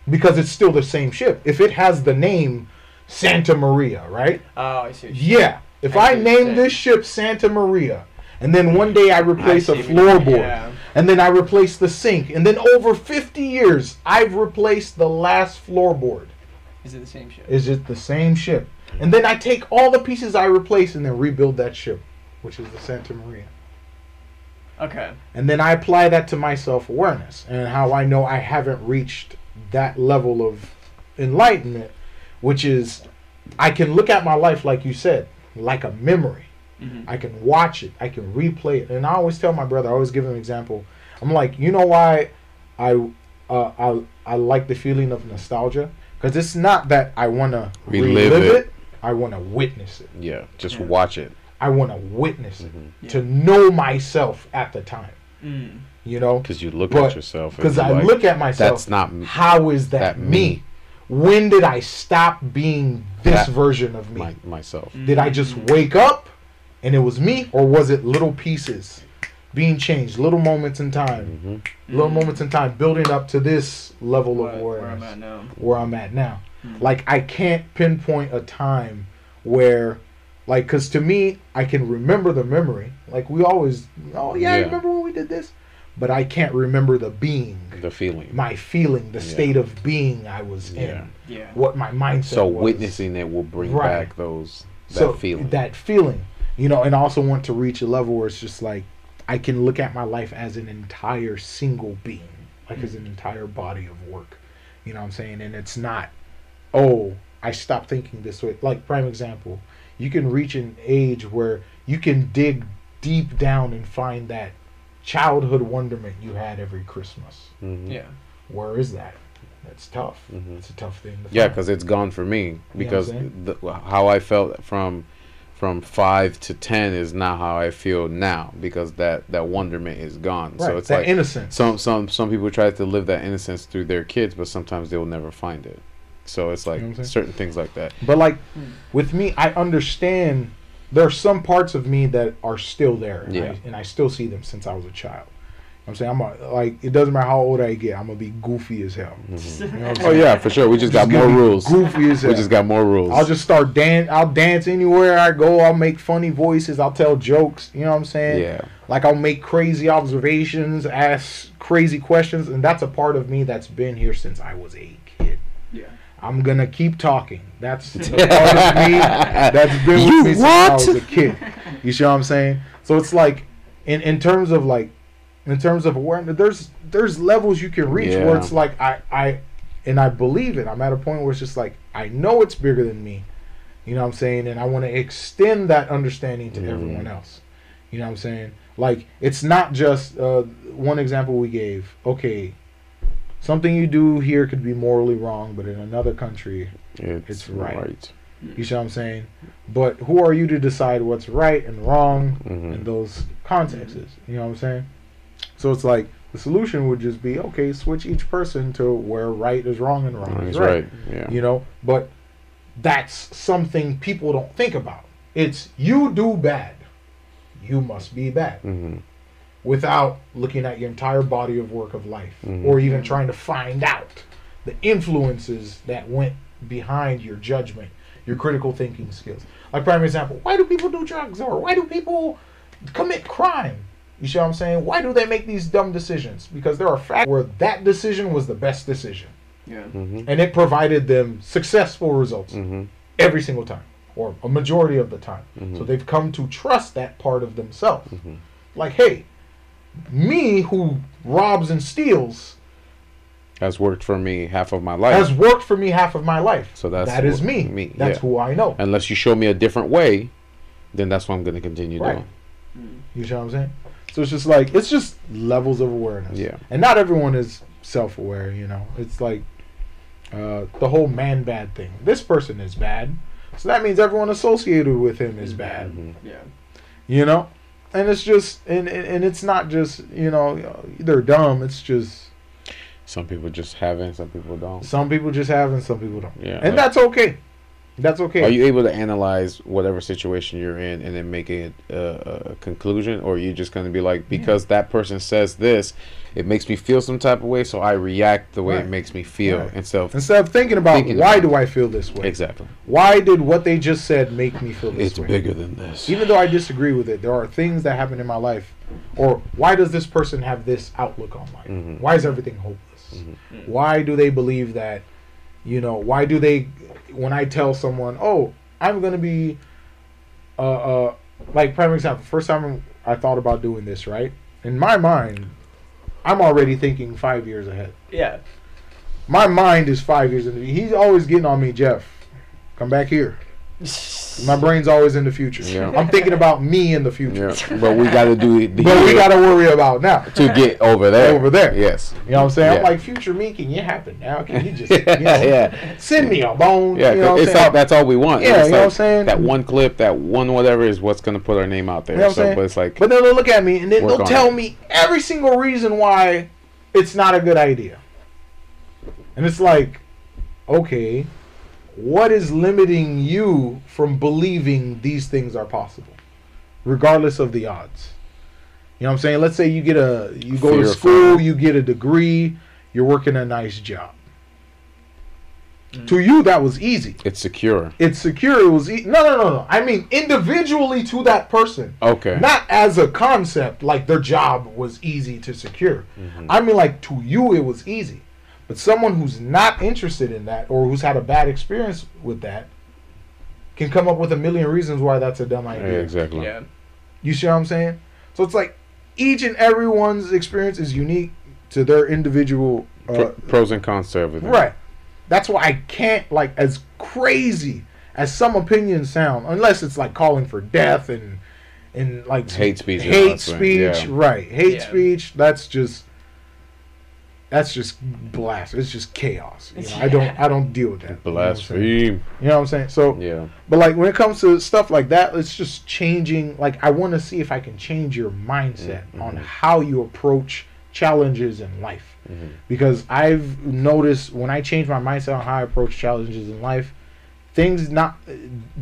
Because it's still the same ship. If it has the name Santa Maria, right? Oh, I see. Yeah. If I I, see what you're name this ship Santa Maria, and then one day I replace I a see what you mean, floorboard, yeah. and then I replace the sink, and then over 50 years, I've replaced the last floorboard. Is it the same ship? Is it the same ship? And then I take all the pieces I replace and then rebuild that ship, which is the Santa Maria. Okay. And then I apply that to my self awareness and how I know I haven't reached that level of enlightenment, which is I can look at my life, like you said, like a memory. Mhm. I can watch it, I can replay it. And I always tell my brother, I always give him an example. I'm like, you know why I uh, I I like the feeling of nostalgia? Because it's not that I want to Relive relive, it. it. I want to witness it. Yeah, just Yeah. watch it. I want to witness it Mhm. Yeah. to know myself at the time. Mm. You know, Because you look But- at yourself. because I like, look at myself. That's not m- how is that, that me? me. When did I stop being this That- version of me? my, myself. Did I just wake up and it was me, or was it little pieces being changed, little moments in time, hmm little moments in time, building up to this level What- of where I'm at now. where I'm at now? Mm. Like I can't pinpoint a time where, like, because to me, I can remember the memory. Like we always, oh yeah, I remember when we did this, but I can't remember the being, The feeling. my feeling, the Yeah. state of being I was Yeah. in, Yeah. what my mindset. so was. witnessing it will bring Right. back those that so feeling. that feeling you know and I also want to reach a level where it's just like i can look at my life as an entire single being like as an entire body of work you know what i'm saying and it's not oh i stopped thinking this way like prime example you can reach an age where you can dig deep down and find that childhood wonderment you had every christmas Mhm. Yeah. where is that that's tough Mhm. it's a tough thing to Yeah, because it's gone for me. Because saying? the, how I felt from from five to ten is not how I feel now. Because that that wonderment is gone. right So it's that like innocence some some some people try to live that innocence through their kids, but sometimes they will never find it. So it's like You know what I'm saying? certain things like that. But like Hmm. with me, I understand there are some parts of me that are still there, and, Yeah. I, and I still see them since I was a child. I'm saying I'm a, like it doesn't matter how old I get, I'm gonna be goofy as hell. Mm-hmm. You know Oh yeah, for sure. We just got more rules. Goofy as hell. We just got more rules. I'll just start dance. I'll dance anywhere I go. I'll make funny voices. I'll tell jokes. You know what I'm saying? yeah. Like I'll make crazy observations, ask crazy questions, and that's a part of me that's been here since I was a kid. Yeah. I'm gonna keep talking. That's a part of me that's been You with me since I what? was a kid. You see what I'm saying? So it's like, in in terms of like, in terms of awareness, there's there's levels you can reach where it's like I I, and I believe it. I'm at a point where it's just like I know it's bigger than me. You know what I'm saying? And I want to extend that understanding to Mhm. everyone else. You know what I'm saying? Like it's not just uh, one example we gave. Okay, something you do here could be morally wrong, but in another country, It's, It's right. right. you see what I'm saying? But who are you to decide what's right and wrong Mhm. in those contexts? You know what I'm saying? So it's like the solution would just be okay, switch each person to where right is wrong and wrong is right. right. Yeah. You know, but that's something people don't think about. It's you do bad, you must be bad hmm without looking at your entire body of work of life Mhm. or even trying to find out the influences that went behind your judgment, your critical thinking skills. Like prime example, why do people do drugs or why do people commit crime? You see what I'm saying? Why do they make these dumb decisions? Because there are facts where that decision was the best decision Yeah. hmm and it provided them successful results hmm every single time or a majority of the time. Mhm. So they've come to trust that part of themselves. Mhm. Like, hey, me who robs and steals Has worked for me half of my life. has worked for me half of my life. So that's that is me. me, That's yeah. who I know. Unless you show me a different way, then that's what I'm going to continue Right. doing. Mm. You see what I'm saying? So it's just like it's just levels of awareness. Yeah. And not everyone is self aware, you know. It's like uh, the whole man bad thing. This person is bad. So that means everyone associated with him is bad. Mhm. Yeah. you know and it's just and, and it's not just you know they're dumb it's just Some people just haven't some people don't. some people just haven't some people don't Yeah. and that's okay that's okay Are you able to analyze whatever situation you're in and then make a, a, a conclusion, or are you just going to be like, because that person says this, it makes me feel some type of way, so I react the way Right. it makes me feel Right. instead of instead of thinking about Thinking why about do i feel this way exactly. why did what they just said make me feel this It's way It's bigger than this. even though i disagree with it there are things that happen in my life or why does this person have this outlook on life Mhm. why is everything hopeless Mhm. why do they believe that you know why do they when i tell someone oh i'm gonna be uh uh like prime example first time i thought about doing this right in my mind i'm already thinking five years ahead. Yeah. my mind is five years in he's always getting on me jeff. Come back here my brain's always in the future Yeah. i'm thinking about me in the future Yeah, but we got to do it the but we gotta worry about now to get over there. Over there. Yes. you know what i'm saying i'm like future me can you happen now can you just you know, yeah. send me a bone Yeah, you know it's like that's all we want. Yeah, you know like what I'm saying? That one clip, that one whatever is what's gonna put our name out there. You know so, saying? but it's like, But then they'll look at me and then they'll tell it. me every single reason why it's not a good idea. And it's like, okay, what is limiting you from believing these things are possible, regardless of the odds? You know what I'm saying? Let's say you get a you go Fear to school, you get a degree, you're working a nice job. Mm. To you, that was easy. it's secure. It's secure. It was e- no, no, no, no. I mean, individually to that person. Okay. Not as a concept, like their job was easy to secure. Mhm. I mean, like to you, it was easy. But someone who's not interested in that or who's had a bad experience with that can come up with a million reasons why that's a dumb Yeah, idea. exactly. Yeah. You see what I'm saying? So it's like each and everyone's experience is unique to their individual. Uh, Pro- pros and cons to everything. Right. That's why I can't like as crazy as some opinions sound, unless it's like calling for death and and like Hate speech Hate speech, yeah. right? Hate Yeah. speech. That's just that's just blast. It's just chaos. You know, I don't I don't deal with that. You know what I'm saying? Blaspheme. You know what I'm saying? So, Yeah. but like when it comes to stuff like that, it's just changing. Like I want to see if I can change your mindset on Mhm. how you approach challenges in life Mhm. because I've noticed when I change my mindset on how I approach challenges in life, things not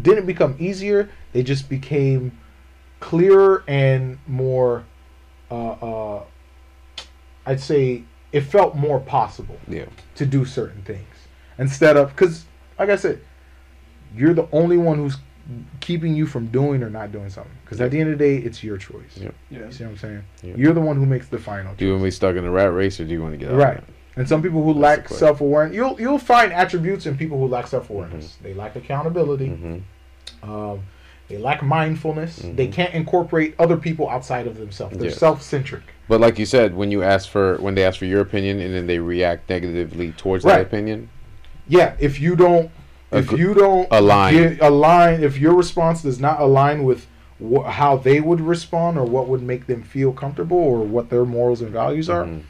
didn't become easier. They just became clearer and more uh, uh, I'd say it felt more possible Yeah. to do certain things instead of because, like I said, you're the only one who's keeping you from doing or not doing something. Because at the end of the day, it's your choice. Yeah. Yeah. You see what I'm saying? Yeah. You're the one who makes the final. Choice. do you want to be stuck in a rat race or do you want to get out? Right. Of? And some people who That's lack self awareness, you'll you'll find attributes in people who lack self awareness. Mm-hmm. They lack accountability. Mhm. Um, they lack mindfulness. They Mhm. can't incorporate other people outside of themselves. They're Yes. self centric. But like you said, when you ask for when they ask for your opinion and then they react negatively towards Right. that opinion, Yeah, if you don't, if you don't align. get- align, if your response does not align with wh- how they would respond or what would make them feel comfortable or what their morals and values are, Mhm.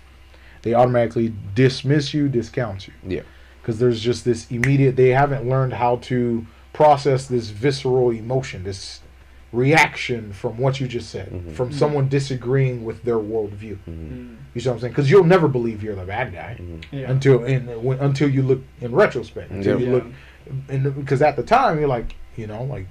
they automatically dismiss you, discount you. Yeah. Because there's just this immediate. They haven't learned how to process this visceral emotion, this reaction from what you just said, Mhm. from someone disagreeing with their worldview. Mhm. Mm. You see what I'm saying? Because you'll never believe you're the bad guy Mhm. Yeah. until in when, until you look in retrospect. Until Yeah. you look, and because at the time you're like, you know, like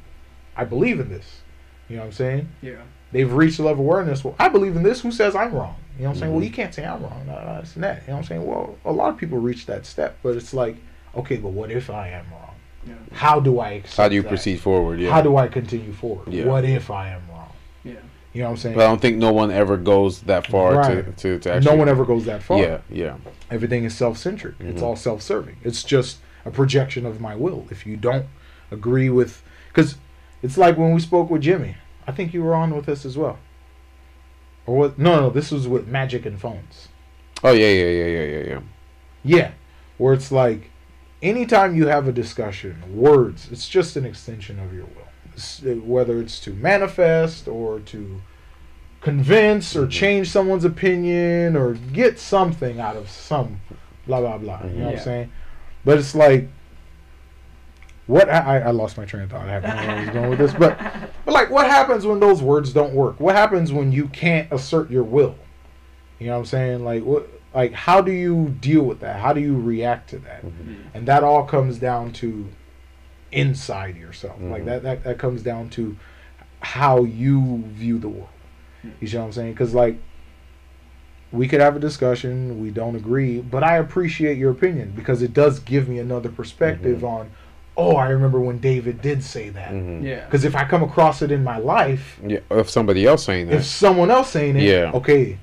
I believe in this. You know what I'm saying? Yeah. They've reached a level of awareness. Well, I believe in this. Who says I'm wrong? You know what I'm saying? Well, you can't say I'm wrong. No, no, it's that. You know what I'm saying? Well, a lot of people reach that step, but it's like, okay, but what if I am wrong? Yeah. How do I How do you that? proceed forward? Yeah. How do I continue forward? Yeah. What if I am wrong? Yeah. You know what I'm saying? But I don't think no one ever goes that far Right. to, to, to actually. no one ever goes that far. Yeah, yeah. Everything is self-centric. It's Mhm. all self-serving. It's just a projection of my will. If you don't agree with, because it's like when we spoke with Jimmy. I think you were on with us as well. Or what? No, no, this was with Magic and Phones. Oh yeah, yeah, yeah, yeah, yeah, yeah. Yeah, where it's like, anytime you have a discussion, words, it's just an extension of your will. It's, uh, whether it's to manifest or to convince or Mhm. change someone's opinion or get something out of some blah blah blah. You know what I'm saying? But it's like, what I, I lost my train of thought. I have no idea where I was going with this, but but like, what happens when those words don't work? What happens when you can't assert your will? You know what I'm saying? Like what? Like how do you deal with that? How do you react to that? Mhm. And that all comes down to inside yourself. Like Mhm. that, that that comes down to how you view the world. You see what I'm saying? Because like we could have a discussion, we don't agree, but I appreciate your opinion because it does give me another perspective Mhm. on. Oh, I remember when David did say that. Mhm. Yeah. Because if I come across it in my life, Yeah, if somebody else saying that, if someone else saying it, Yeah. okay,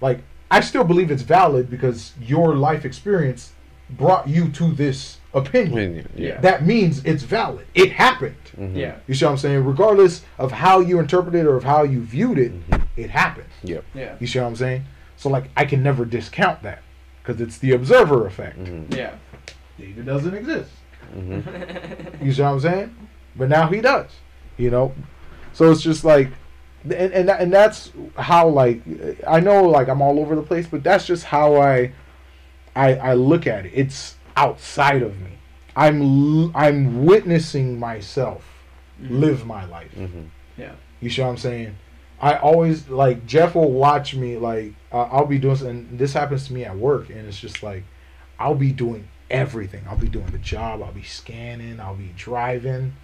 like I still believe it's valid because your life experience brought you to this opinion. opinion, yeah, That means it's valid. It happened. Mhm. Yeah. You see what I'm saying? Regardless of how you interpret it or of how you viewed it, Mhm. it happened. Yep. Yeah. You see what I'm saying? So like I can never discount that because it's the observer effect. Mhm. Yeah. David doesn't exist. Mhm. You see what I'm saying? But now he does. You know, so it's just like, and and that- and that's how like I know like I'm all over the place, but that's just how I I I look at it. It's outside of me. I'm I'm witnessing myself live my life. Mhm. Yeah. You see what I'm saying? I always like Jeff will watch me like uh, I'll be doing and this happens to me at work and it's just like I'll be doing everything. I'll be doing the job. I'll be scanning. I'll be driving.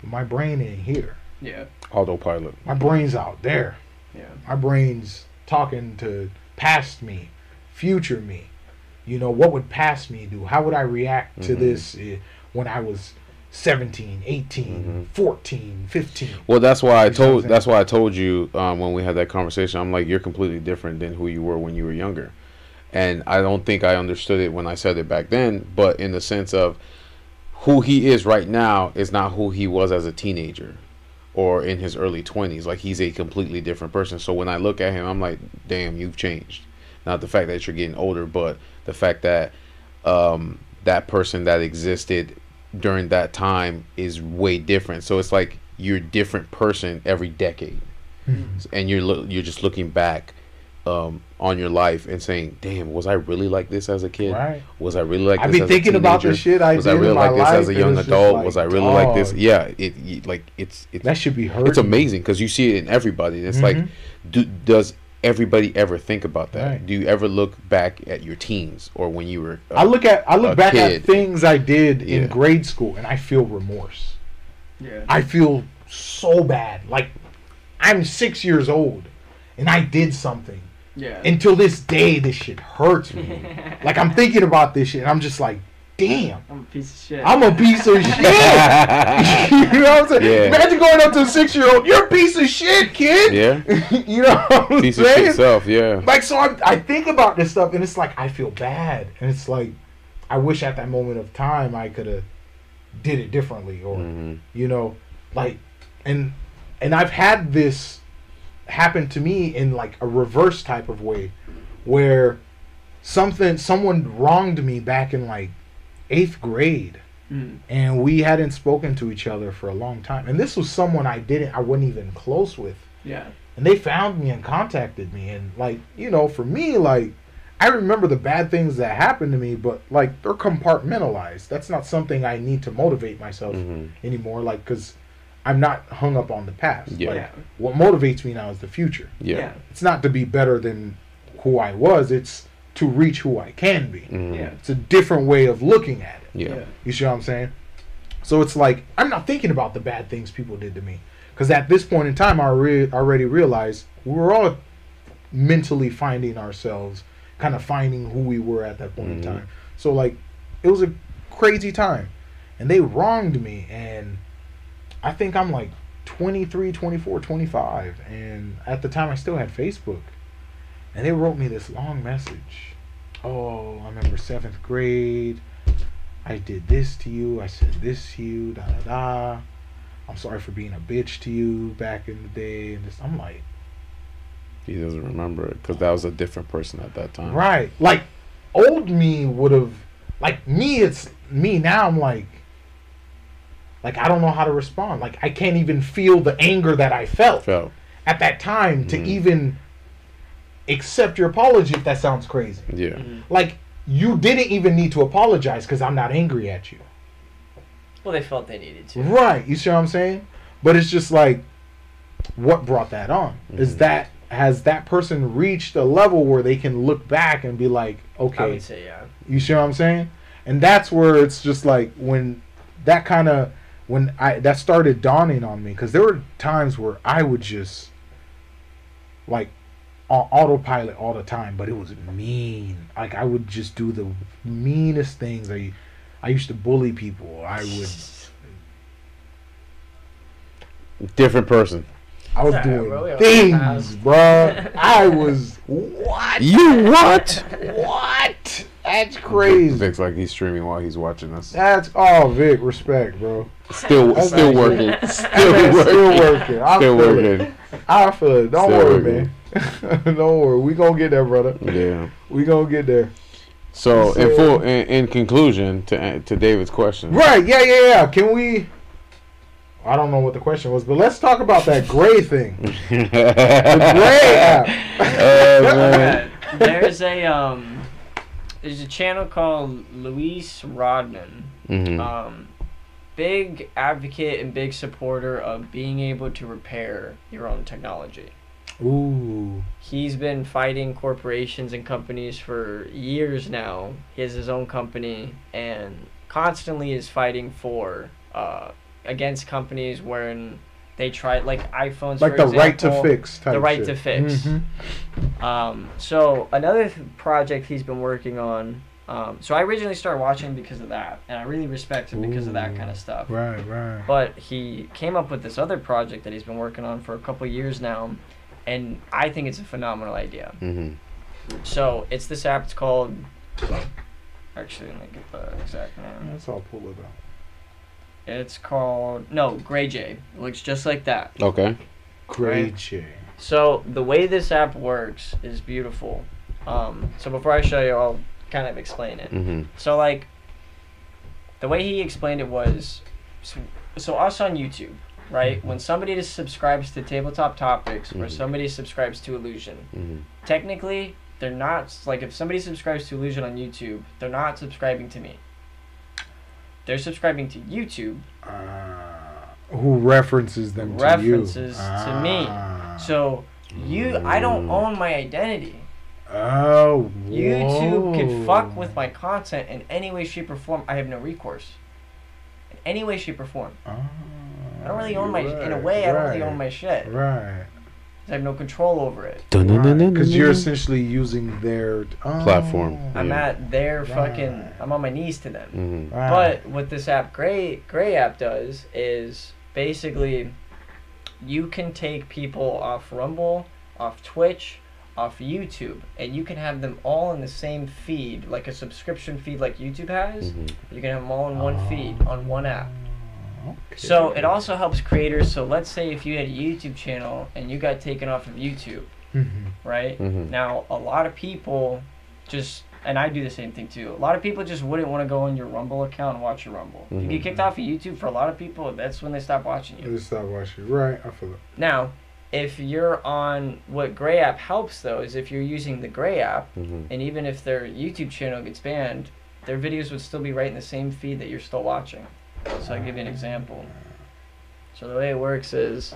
But my brain ain't here. Yeah. Autopilot. My brain's out there. Yeah. My brain's talking to past me, future me. You know, what would past me do? How would I react to Mhm. this uh, when I was 17, 18, Mhm. 14, 15? Well, that's why I You see told. saying? That's why I told you um, when we had that conversation. I'm like, you're completely different than who you were when you were younger, and I don't think I understood it when I said it back then. But in the sense of who he is right now is not who he was as a teenager or in his early 20s. Like he's a completely different person. So when I look at him, I'm like, damn, you've changed. Not the fact that you're getting older, but the fact that um, that person that existed during that time is way different. So it's like you're a different person every decade, and you're lo- you're just looking back um, on your life and saying, "Damn, was I really like this as a kid? Right. Was I really like this? I this?" be as thinking a about the shit I was did I really in my like this life, as a young adult? like, was I really like this? Yeah, it y- like it's it's That should be hurt. it's amazing because you see it in everybody. It's Mhm. like, do, does everybody ever think about that? Right. Do you ever look back at your teens or when you were? uh, I look at I look back kid. at things I did Yeah. in grade school and I feel remorse. Yeah. I feel so bad. Like I'm six years old and I did something Yeah. until this day, this shit hurts me. like I'm thinking about this shit, and I'm just like, damn, I'm a piece of shit. I'm a piece of shit. you know what I'm saying? Yeah. Imagine going up to a six year old, you're a piece of shit, kid. Yeah. you know what I'm Piece of shit self. Yeah. Like so, I, I think about this stuff, and it's like I feel bad, and it's like I wish at that moment of time I could have did it differently, or Mhm. you know, like, and and I've had this happen to me in like a reverse type of way, where something someone wronged me back in like eighth grade Mm. and we hadn't spoken to each other for a long time and this was someone i didn't i wasn't even close with Yeah. and they found me and contacted me and like you know for me like i remember the bad things that happened to me but like they're compartmentalized that's not something i need to motivate myself Mhm. anymore like because i'm not hung up on the past Yeah. like Yeah. what motivates me now is the future Yeah. it's not to be better than who i was it's to reach who i can be Mhm. Yeah. it's a different way of looking at it Yeah. you see what I'm saying? So it's like I'm not thinking about the bad things people did to me, because at this point in time, I re- already realized we were all mentally finding ourselves, kind of finding who we were at that point Mhm. in time. So like, it was a crazy time, and they wronged me, and I think I'm like 23, 24, 25, and at the time I still had Facebook, and they wrote me this long message. Oh, I remember seventh grade. I did this to you. I said this to you. Da da da. I'm sorry for being a bitch to you back in the day. And just, I'm like, He doesn't remember it because that was a different person at that time. right. Like, old me would have, like, me, it's me now. I'm like, like, I don't know how to respond. Like, I can't even feel the anger that I felt Felt. at that time to Mhm. even accept your apology if that sounds crazy. Yeah. Mhm. Like, you didn't even need to apologize because I'm not angry at you. Well, they felt they needed to. Right. You see what I'm saying? But it's just like, what brought that on? Is Mhm. that has that person reached a level where they can look back and be like, I okay, would say yeah. you see what I'm saying? And that's where it's just like when that kind of when I that started dawning on me because there were times where I would just like on autopilot all the time, but it was mean. Like I would just do the meanest things. I I used to bully people. I would Different person. I was Sorry, doing bro, things, have- bruh. I was what? You what? What? That's crazy. Vic's like he's streaming while he's watching us. That's oh Vic, respect, bro. Still, That's still working. Still, Still working. still working. I Still feel working. it. I feel it. Don't Still worry, working. man. Don't worry. We gonna get there, brother. Yeah. We gonna get there. So, in full, in, in conclusion, to to David's question. Right? Yeah, yeah, yeah. Can we? I don't know what the question was, but let's talk about that gray thing. the gray app. man. there's a um, there's a channel called Louis Rossmann. Mhm. Um, big advocate and big supporter of being able to repair your own technology. Ooh. He's been fighting corporations and companies for years now. He has his own company and constantly is fighting for uh, against companies wherein they try like iPhones Like for the right to fix the right shit. to fix. Mhm. Um, so another th- project he's been working on. Um, so I originally started watching because of that, and I really respect him because of that kind of stuff. Right, right. But he came up with this other project that he's been working on for a couple years now, and I think it's a phenomenal idea. Mhm. So it's this app. It's called. Actually, let me get the exact name. That's all. Pull it out. It's called no Grayjay. It looks just like that. Okay. Gray Right. J. So the way this app works is beautiful. Um, so before I show you, I'll kind of explain it. Mhm. So like, the way he explained it was, so, so us on YouTube, right? When somebody just subscribes to Tabletop Topics or Mhm. somebody subscribes to Illusion, Mhm. technically they're not like if somebody subscribes to Illusion on YouTube, they're not subscribing to me. They're subscribing to YouTube. Uh, who references them to References you? to me. Ah. So you, I don't Mm. own my identity. Oh, YouTube can fuck with my content in any way, shape, or form. I have no recourse. In any way, shape, or form. Ah, I don't really own my. you're in a right, way, I don't really own my shit. Right. I have no control over it. Because you're essentially using their oh, Platform. I'm Yeah. at their fucking. Right. I'm on my knees to them. Mhm. Right. But what this app Gray Gray app does is basically you can take people off Rumble, off Twitch, off YouTube, and you can have them all in the same feed, like a subscription feed like YouTube has. Mhm. You can have them all in one feed on one app. Okay. So it also helps creators. So let's say if you had a YouTube channel and you got taken off of YouTube, Mhm. right? Mhm. Now, a lot of people just, and I do the same thing too. A lot of people just wouldn't want to go on your Rumble account and watch your Rumble. If you get Mhm. kicked off of YouTube, for a lot of people, that's when they stop watching you. They stop watching. Right. I feel it. Now, if you're on what Gray app helps though is if you're using the Gray app, Mhm. and even if their YouTube channel gets banned, their videos would still be right in the same feed that you're still watching. So I'll give you an example. So the way it works is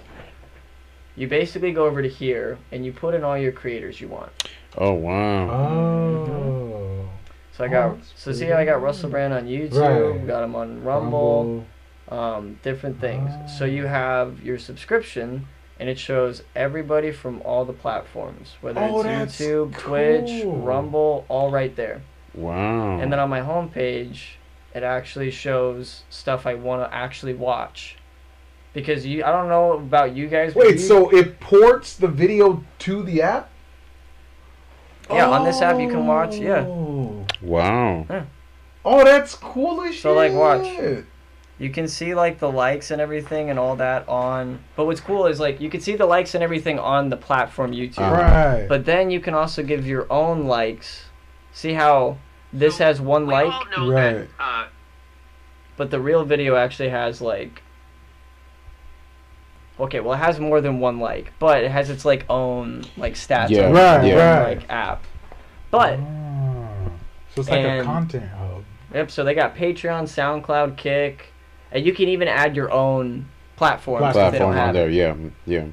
you basically go over to here and you put in all your creators you want. Oh wow. Oh. So I Oh, got that's so see how I got. Russell Brand on YouTube, Right. got him on Rumble, um, different things. So you Ah. have your subscription and it shows everybody from all the platforms, whether Oh, it's that's YouTube, Twitch. Rumble, all right there. Wow. And then on my homepage, it actually shows stuff I want to actually watch. Because you, I don't know about you guys. but Wait, you- so it ports the video to the app? yeah, on this app you can watch. Yeah, Oh. wow. Oh, that's cool as shit. So, like, watch. You can see like the likes and everything and all that on. But what's cool is like you can see the likes and everything on the platform YouTube. Right. But then you can also give your own likes. See how this has one We like, all know Right. that uh, but the real video actually has like. Okay, well it has more than one like, but it has its like own like stats. Yeah, on it, Right, own. Like app. But Ah. so it's like a content hub. yep, so they got Patreon, SoundCloud, Kick, and you can even add your own platforms if they don't Platform on there. it, Yeah. Yeah.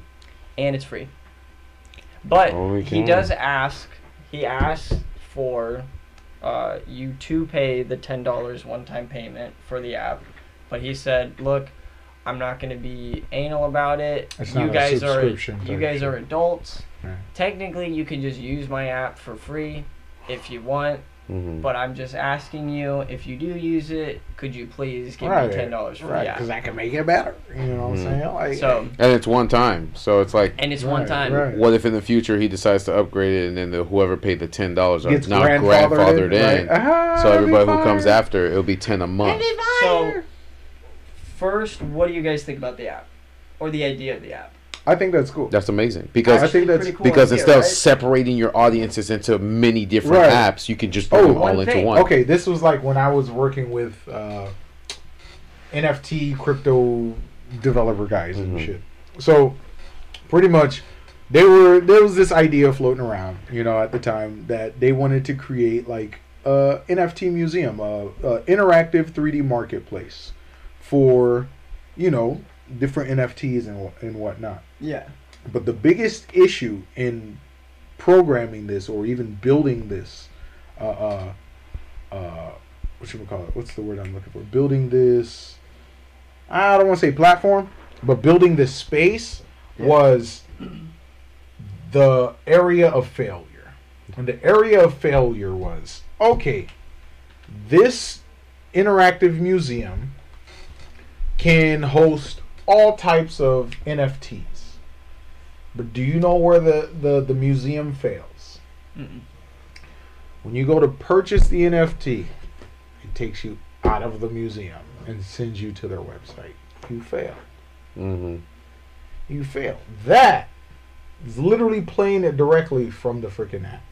and it's free. But Holy he does ask. He asks for uh, you to pay the ten dollars one-time payment for the app, but he said, "Look, I'm not going to be anal about it. It's you not a guys are you guys are adults. Right. Technically, you can just use my app for free if you want, Mhm. but I'm just asking you if you do use it, could you please give Right. me ten dollars for Right, the app? because I can make it better. You know what I'm Mhm. saying? Like, So And it's one time, so it's like, and it's one time. right. what if in the future he decides to upgrade it, and then the, whoever paid the ten dollars are not grandfathered, grandfathered in? right? Ah, So everybody who comes after, it'll be ten a month. So, first, what do you guys think about the app, or the idea of the app? I think that's cool. That's amazing because I think that's- cool because idea, instead of separating your audiences into many different Right. apps, you can just put Oh, them all one into one. Okay, this was like when I was working with uh, NFT crypto developer guys and Mhm. shit. So pretty much they were there was this idea floating around, you know, at the time that they wanted to create like a NFT museum, a, a interactive 3D marketplace for, you know, different NFTs and and whatnot. Yeah. But the biggest issue in programming this or even building this, uh, uh, uh, what should we call it? What's the word I'm looking for? Building this, I don't want to say platform, but building this space Yeah. was the area of failure. And the area of failure was okay, this interactive museum can host all types of NFTs. But do you know where the, the, the museum fails? Mm-mm. When you go to purchase the NFT, it takes you out of the museum and sends you to their website. You fail. hmm You fail. That is literally playing it directly from the freaking app.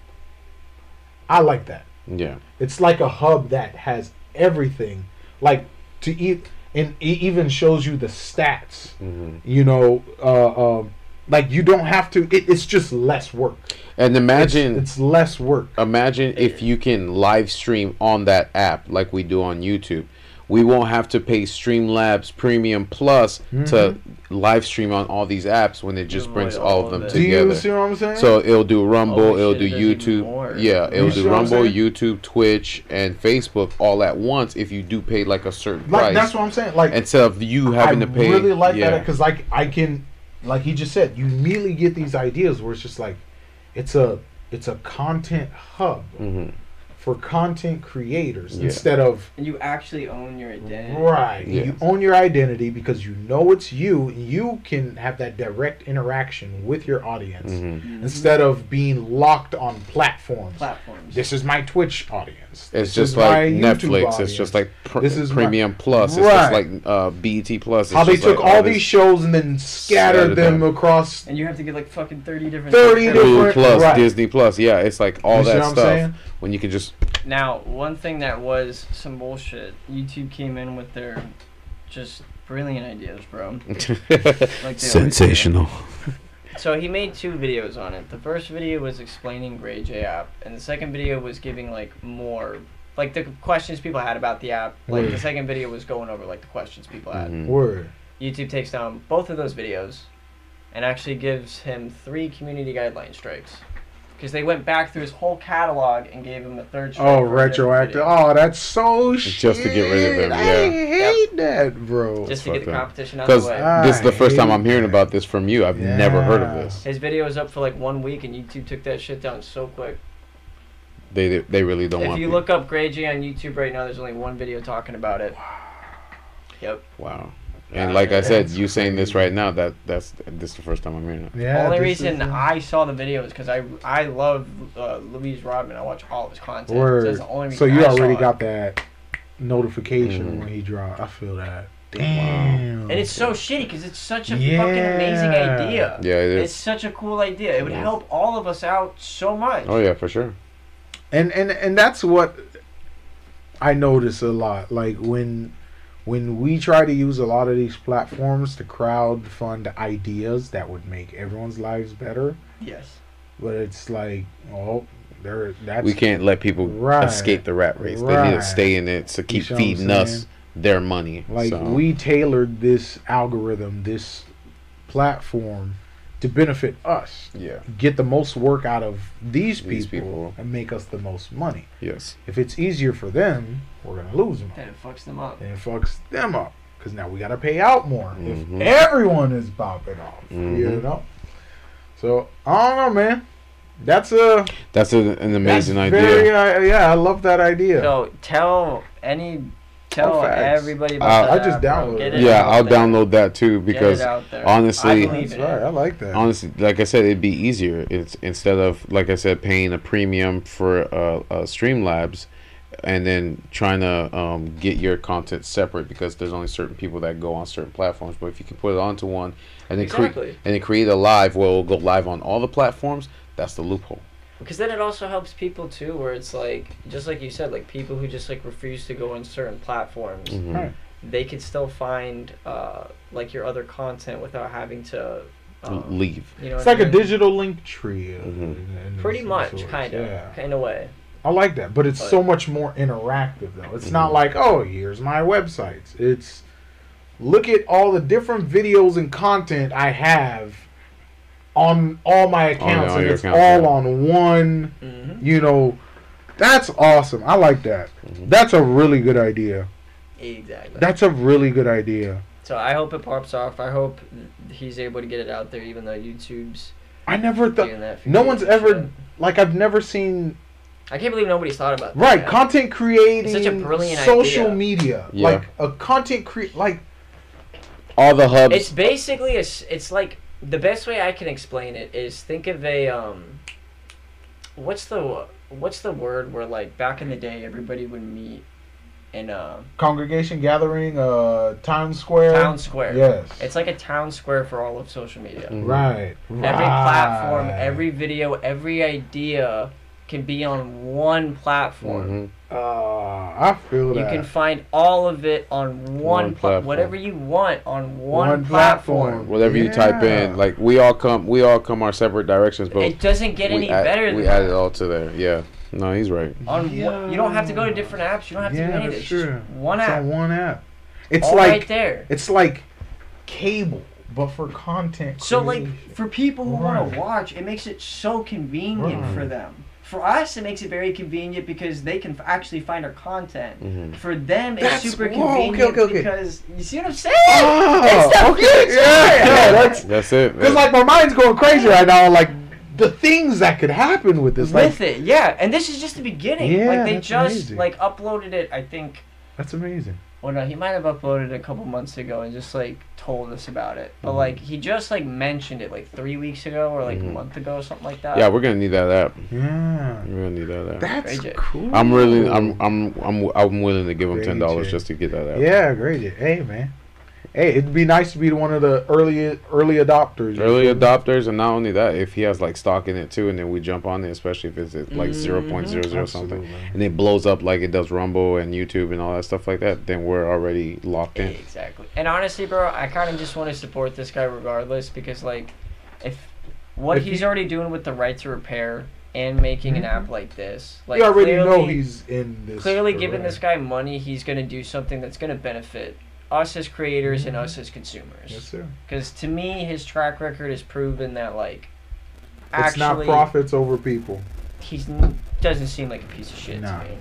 I like that. Yeah. It's like a hub that has everything, like to eat, and it even shows you the stats. hmm You know, uh, um, like you don't have to. It, it's just less work. And imagine it's, it's less work. Imagine if you can live stream on that app like we do on YouTube. We won't have to pay Streamlabs Premium Plus to live stream on all these apps when it just Avoid brings all all of of them it. Do you together. see what I'm saying? So it'll do Rumble, Oh, it'll shit, do it YouTube. more. Yeah, it'll You do Rumble. YouTube, Twitch, and Facebook all at once if you do pay like a certain like price. that's what I'm saying. Like Instead of you having I to pay. I really like yeah. that because like I can like he just said, you immediately get these ideas where it's just like, it's a it's a content hub hmm for content creators Yeah. instead of And you actually own your identity. right. Yeah. You own your identity because you know it's you. You can have that direct interaction with your audience hmm Mhm. instead of being locked on platforms. platforms. This is my Twitch audience. It's This just like YouTube Netflix. It's just like pr- This is my- Premium Plus. It's just like uh, BET Plus. It's how they took like all this these shows and then scattered Scattered them them. across. and you have to get like fucking thirty different. 30 subscriptions. Hulu different- Plus, right. Disney Plus. Yeah, it's like all You that what I'm stuff. Saying? When you can just Now, one thing that was some bullshit. YouTube came in with their just brilliant ideas, bro. Like they always do. So he made two videos on it. The first video was explaining Grayjay app, and the second video was giving like more, like the questions people had about the app. Like the second video was going over like the questions people had. Mhm. Word. YouTube takes down both of those videos, and actually gives him three community guideline strikes, because they went back through his whole catalog and gave him a third strike. Oh, for a different retroactive. Oh, that's so shit. Just to get rid of them, Yeah, I yeah. hate that, bro. just to get the up. competition out of Because the way. This is the first time I I'm hearing hate about this from you. I've never heard of this. His video was up for like one week, and YouTube took that shit down so quick. They they really don't if want. you people- look up Grayjay on YouTube right now, there's only one video talking about it. Yep. wow. And Yeah, like I said, you saying this right now, that that's this is the first time I'm hearing it. Yeah. Only reason is, uh, I saw the video is because I I love uh, Louis Rossmann. I watch all of his content. Word. That's the only So you I already got it. that notification Mhm. when he dropped. I feel that. Damn. And it's so shitty because it's such a fucking amazing idea. Yeah, it It's such a cool idea. It would Yeah. help all of us out so much. Oh yeah, for sure. and and and that's what I notice a lot. Like when when we try to use a lot of these platforms to crowd fund ideas that would make everyone's lives better, Yes. but it's like, oh, there that's we can't let people Right. escape the rat race. They need to stay in it to keep see what I'm feeding us their money. like so. we tailored this algorithm, this platform to benefit us. yeah, Get the most work out of these people, These people. and make us the most money. yes, If it's easier for them, we're gonna lose them. Then it fucks them up. and it fucks them up because now we got to pay out more Mhm. if everyone is bopping off. You Mhm. know. So I don't know, man. That's a that's a, an amazing that's idea. Very, uh, yeah, I love that idea. So tell any, tell Oh, everybody about Uh, that I just app, bro. downloaded it. it yeah, out I'll there. download that too because it out there. honestly- I believe that's in it. right. I like that. honestly, like I said, it'd be easier. It's instead of like I said, paying a premium for uh, uh, Streamlabs, and then trying to um, get your content separate because there's only certain people that go on certain platforms. But if you can put it onto one and then create and then create a live where it'll go live on all the platforms, that's the loophole. Because then it also helps people too, where it's like, just like you said, like people who just like refuse to go on certain platforms, Mhm. Right. they could still find uh, like your other content without having to um, Leave. You know, It's like I a mean? digital link tree. In- in Pretty much, sorts. kind of, Yeah. in a way. I like that, but it's But- so much more interactive though. It's not Mhm. like, oh, here's my websites. It's look at all the different videos and content I have on all my accounts, all and it's accounts, all yeah. on one. Mm-hmm. You know, that's awesome. I like that. Mhm. That's a really good idea. Exactly. That's a really good idea. so I hope it pops off. I hope he's able to get it out there, even though YouTube's I never thought. doing that. for No one's ever shit. like I've never seen I can't believe nobody's thought about that. right yet. content creating It's such a brilliant social idea. media Yeah. like a content create like All the hubs. It's basically a. s- It's like the best way I can explain it is think of a um. What's the what's the word where like back in the day everybody would meet in a congregation gathering uh Times Square town square. yes It's like a town square for all of social media. Mhm. right Every platform, every video, every idea can be on one platform. Mhm. uh I feel You that can find all of it on one, One pla- platform. whatever you want on one, One platform. platform. Whatever you type in, like we all come, we all come our separate directions, but It doesn't get any add, better We than add that. it all to there. Yeah. No, he's right. On one, you don't have to go to different apps. You don't have to yeah do any of that's this. Just true one it's app. on one app it's all like right there. it's like cable but for content So like for people who want to watch, it makes it so convenient Right. for them. For us, it makes it very convenient because they can f- actually find our content. Mhm. For them, it's That's- super whoa, okay, convenient okay, okay. because you see what I'm saying? Oh, it's the okay, future. yeah, yeah, that's That's it. Because like my mind's going crazy right now. Like the things that could happen with this. Like with it, yeah. And this is just the beginning. Yeah, like they that's just amazing. like uploaded it. I think. that's amazing. Well, no, he might have uploaded a couple months ago and just like told us about it. But Mhm. like he just like mentioned it like three weeks ago or like Mhm. a month ago, or something like that. Yeah, we're gonna need that app. Yeah, We're gonna need that app. that's Great. cool. I'm really, I'm, I'm, I'm, I'm willing to give him ten dollars just to get that app. Yeah, great. Hey man, hey, it'd be nice to be one of the early early adopters. Early adopters, and not only that, if he has like stock in it too, and then we jump on it, especially if it's at like Mhm. zero point zero zero something, and it blows up like it does Rumble and YouTube and all that stuff like that, then we're already locked in. Exactly. And honestly, bro, I kind of just want to support this guy regardless because, like, if what If he's he- already doing with the right to repair and making an Mhm. app like this, like, you already clearly, know he's in this. clearly giving right. this guy money, he's gonna do something that's gonna benefit us as creators and Mhm. us as consumers. Yes, sir. Because to me, his track record has proven that, like, It's not profits over people. He doesn't seem like a piece of shit Nah. to me.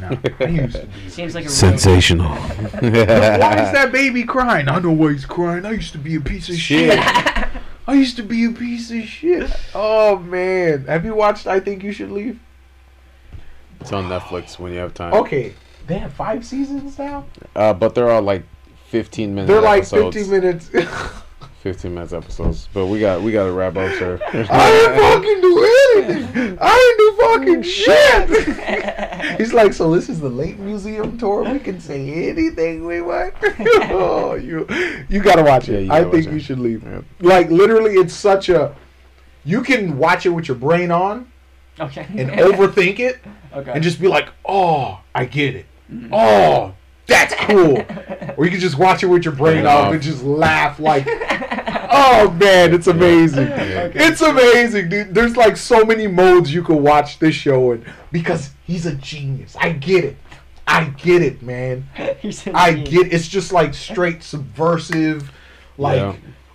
No, I used to be. Seems like a Sensational. why is that baby crying? I know why he's crying. I used to be a piece of shit. Shit. I used to be a piece of shit. Oh man, have you watched? I think you should leave. It's on Netflix when you have time. Okay, they have five seasons now. Uh, but they're all like 15 minutes. They're like episodes. 15 minutes. 15 minutes episodes. But we got we got to wrap up, sir. I didn't fucking do anything. I didn't do fucking shit. He's like, so this is the late museum tour. We can say anything we want. oh, you, you gotta watch it. you I gotta think you it. should leave. Yep. Like literally, it's such a. You can watch it with your brain on okay. and overthink it, okay. and just be like, oh, I get it. Mhm. Oh, that's cool. or you can just watch it with your brain Brain off off. and just laugh like, oh man, it's amazing. Yeah. It's amazing, dude. There's like so many modes you could watch this show in because he's a genius. I get it. I get it, man. I a I genius. get it's just like straight subversive, like Yeah.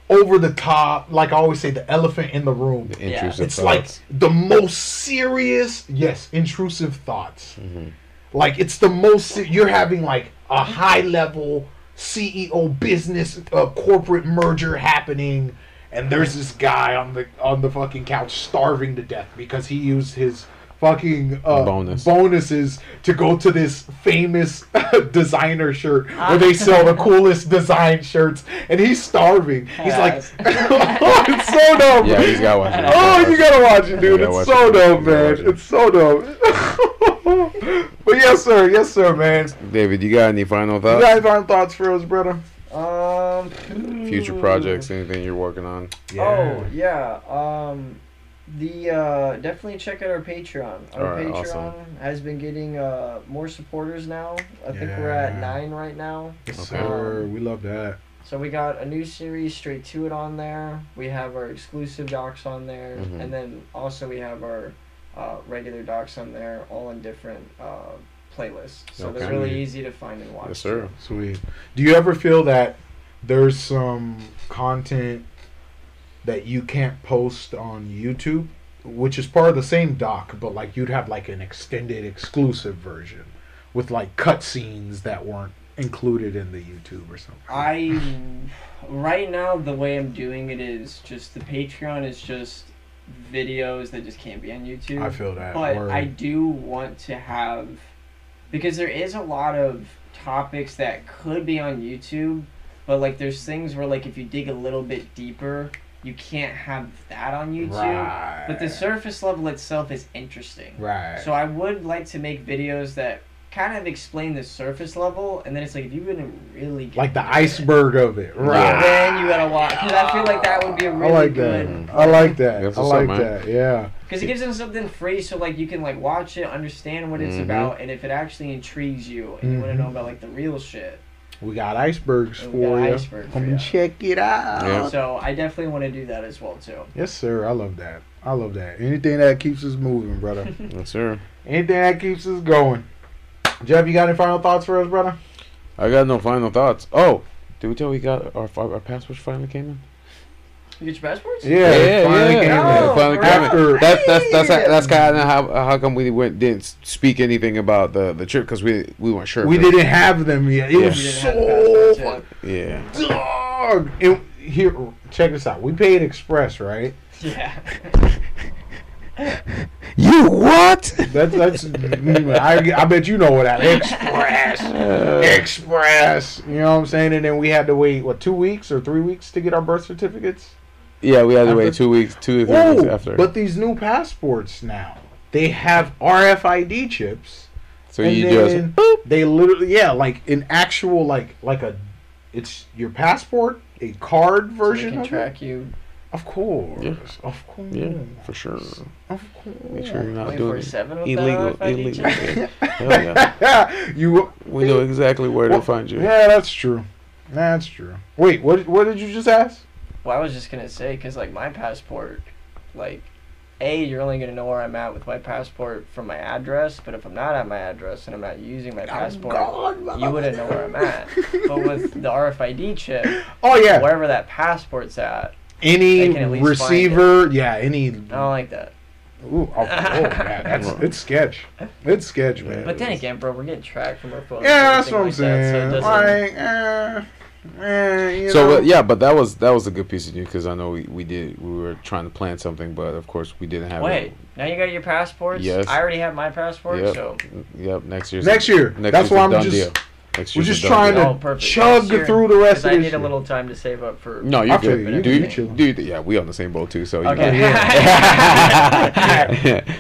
over the top. Like I always say, the elephant in the room. The Yeah. intrusive It's like the most serious, yes, intrusive thoughts. Mhm. Like it's the most you're having like a high level CEO business uh, corporate merger happening, and there's this guy on the on the fucking couch starving to death because he used his fucking uh, Bonus. bonuses to go to this famous designer shirt where they sell the coolest design shirts, and he's starving. He's like, oh, it's so dumb. Yeah, he's got one. Oh, you gotta watch it, dude. You It's so it. dope, You gotta man. watch it. It's so dope. but yes, sir. Yes, sir, man. David, you got any final thoughts? You thoughts? got any final thoughts for us, brother? Um. Future projects, anything you're working on? Oh yeah. Um, the uh, definitely check out our Patreon. Our Alright, Patreon awesome. has been getting uh more supporters now. I think we're at nine right now. Yes, Okay. sir. We love that. So we got a new series, Straight to It, on there. We have our exclusive docs on there, Mhm. and then also we have our uh, regular docs on there, all in different uh, playlists. So they're really easy to find and watch. Yes, sir. too. Sweet. Do you ever feel that there's some content that you can't post on YouTube, which is part of the same doc, but like you'd have like an extended exclusive version with like cutscenes that weren't included in the YouTube or something? I right now the way I'm doing it is just the Patreon is just videos that just can't be on YouTube. I feel that. but Word. I do want to have because there is a lot of topics that could be on YouTube, but like there's things where like if you dig a little bit deeper, you can't have that on YouTube. Right. But the surface level itself is interesting. Right. So I would like to make videos that kind of explain the surface level, and then it's like if you want to really get like the into it, iceberg of it. Right. yeah, then you gotta watch. Because I feel like that would be a really I like good. that. I like that. That's I what's up, like man. that. Yeah. Because it gives them something free, so like you can like watch it, understand what it's Mhm. about, and if it actually intrigues you and you want to know about like the real shit, We got icebergs then we got for you. iceberg for Come ya. check it out. Yeah. So I definitely want to do that as well too. Yes, sir. I love that. I love that. Anything that keeps us moving, brother. Yes, sir. Anything that keeps us going. Jeff, you got any final thoughts for us, brother? I got no final thoughts. Oh, did we tell we got our our passports finally came in? You get your passports? Yeah, Yeah, finally yeah. came Yeah, in. Oh, finally for came in. after That, that's that's that's kind of how how come we went didn't speak anything about the the trip because we we weren't sure. we if didn't have them yet. It Yeah. was so have the fun. passports Yeah. Dog. And here, check this out. We paid express, right? Yeah. You what? That's that's. I, I bet you know what that express. Uh, Express. You know what I'm saying? And then we had to wait what two weeks or three weeks to get our birth certificates. Yeah, we had to wait two weeks, two or three weeks Oh, after. but these new passports now they have RFID chips. so and you then just they literally yeah like an actual like like a it's your passport a card So they version can of track it. you. Of course, Yeah. of course, yeah for sure. Of course. Make sure you're not doing illegal. Illegal. Yeah. Hell yeah. you We know exactly where Well, to find you. Yeah, that's true. That's true. Wait, what? What did you just ask? Well, I was just gonna say, cause like my passport, like, a you're only gonna know where I'm at with my passport from my address. But if I'm not at my address and I'm not using my passport, you wouldn't know where I'm at. but with the RFID chip, Oh yeah, wherever that passport's at, any They can at least receiver. Yeah, any. I don't like that. Ooh, oh, oh yeah, that's it's sketch. It's sketch, man. But then again, bro, we're getting tracked from our phones. yeah, that's what I'm like that, saying. so like, eh, eh, So know. uh, yeah, but that was that was a good piece of news because I know we, we did we were trying to plan something, but of course we didn't have Wait, it. now you got your passports? Yes. I already have my passport, Yep. so Yep, next year. Next year. Next That's why I'm just- deal. Next we're just trying deal. to Oh, chug year, through the rest of I this need a shit. little time to save up for. No, you're I good. you. You Do you, be chilling. dude? Yeah, we on the same boat too. So you Okay. know.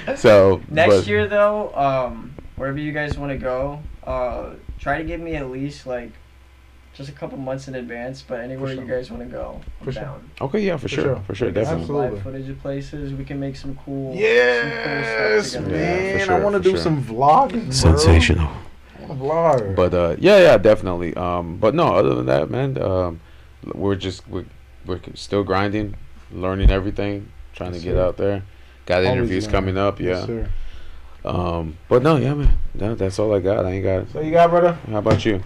so Next but- year, though, um, wherever you guys want to go, uh, try to give me at least like just a couple months in advance. But anywhere sure. you guys want to go, I'm For sure. down. Okay, yeah, for, For sure, sure. for sure, definitely. some live footage of places. We can make some cool. Yes, some cool stuff together. Yeah, man. I want to do sure. some vlogging. bro. Sensational. Vlog. But uh, yeah, yeah, definitely. Um, but no, other than that, man, um, we're just we're, we're still grinding, learning everything, trying Yes, to get sir. out there. Got Always interviews learning. coming up, Yes, yeah. sir. Um, but no, yeah, man, that, that's all I got. I ain't got. So you got, brother? How about you?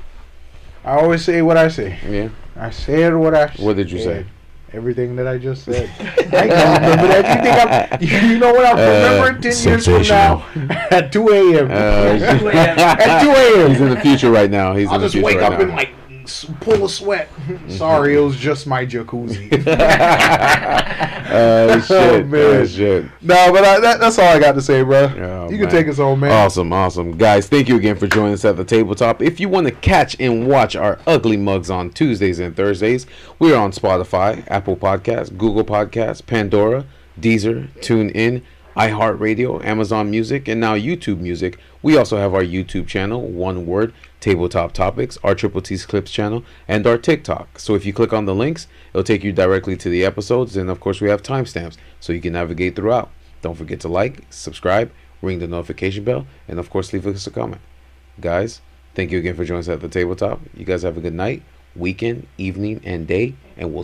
I always say what I say. Yeah. I said what I. What did you say? Everything that I just said. I can't remember that. You think I'm? You know what? I'm Uh, remembering ten years from now at two a.m. Uh, at 2 a.m. two a.m. He's in the future right now. He's I'll in the just future wake right up now. and like s- pull a sweat. Sorry, it was just my jacuzzi. uh, shit, man. uh, shit. no, but I, that, that's all I got to say, bro. Oh, you can man. take us home, man. Awesome, awesome. Guys, thank you again for joining us at the tabletop. If you want to catch and watch our ugly mugs on Tuesdays and Thursdays, we're on Spotify, Apple Podcasts, Google Podcasts, Pandora, Deezer, TuneIn, iHeartRadio, Amazon Music, and now YouTube Music. We also have our YouTube channel, one word, Tabletop Topics, our Triple T's Clips channel, and our TikTok. So if you click on the links, it'll take you directly to the episodes, and of course, we have timestamps so you can navigate throughout. Don't forget to like, subscribe, ring the notification bell, and of course, leave us a comment. Guys, thank you again for joining us at the tabletop. You guys have a good night, weekend, evening, and day, and we'll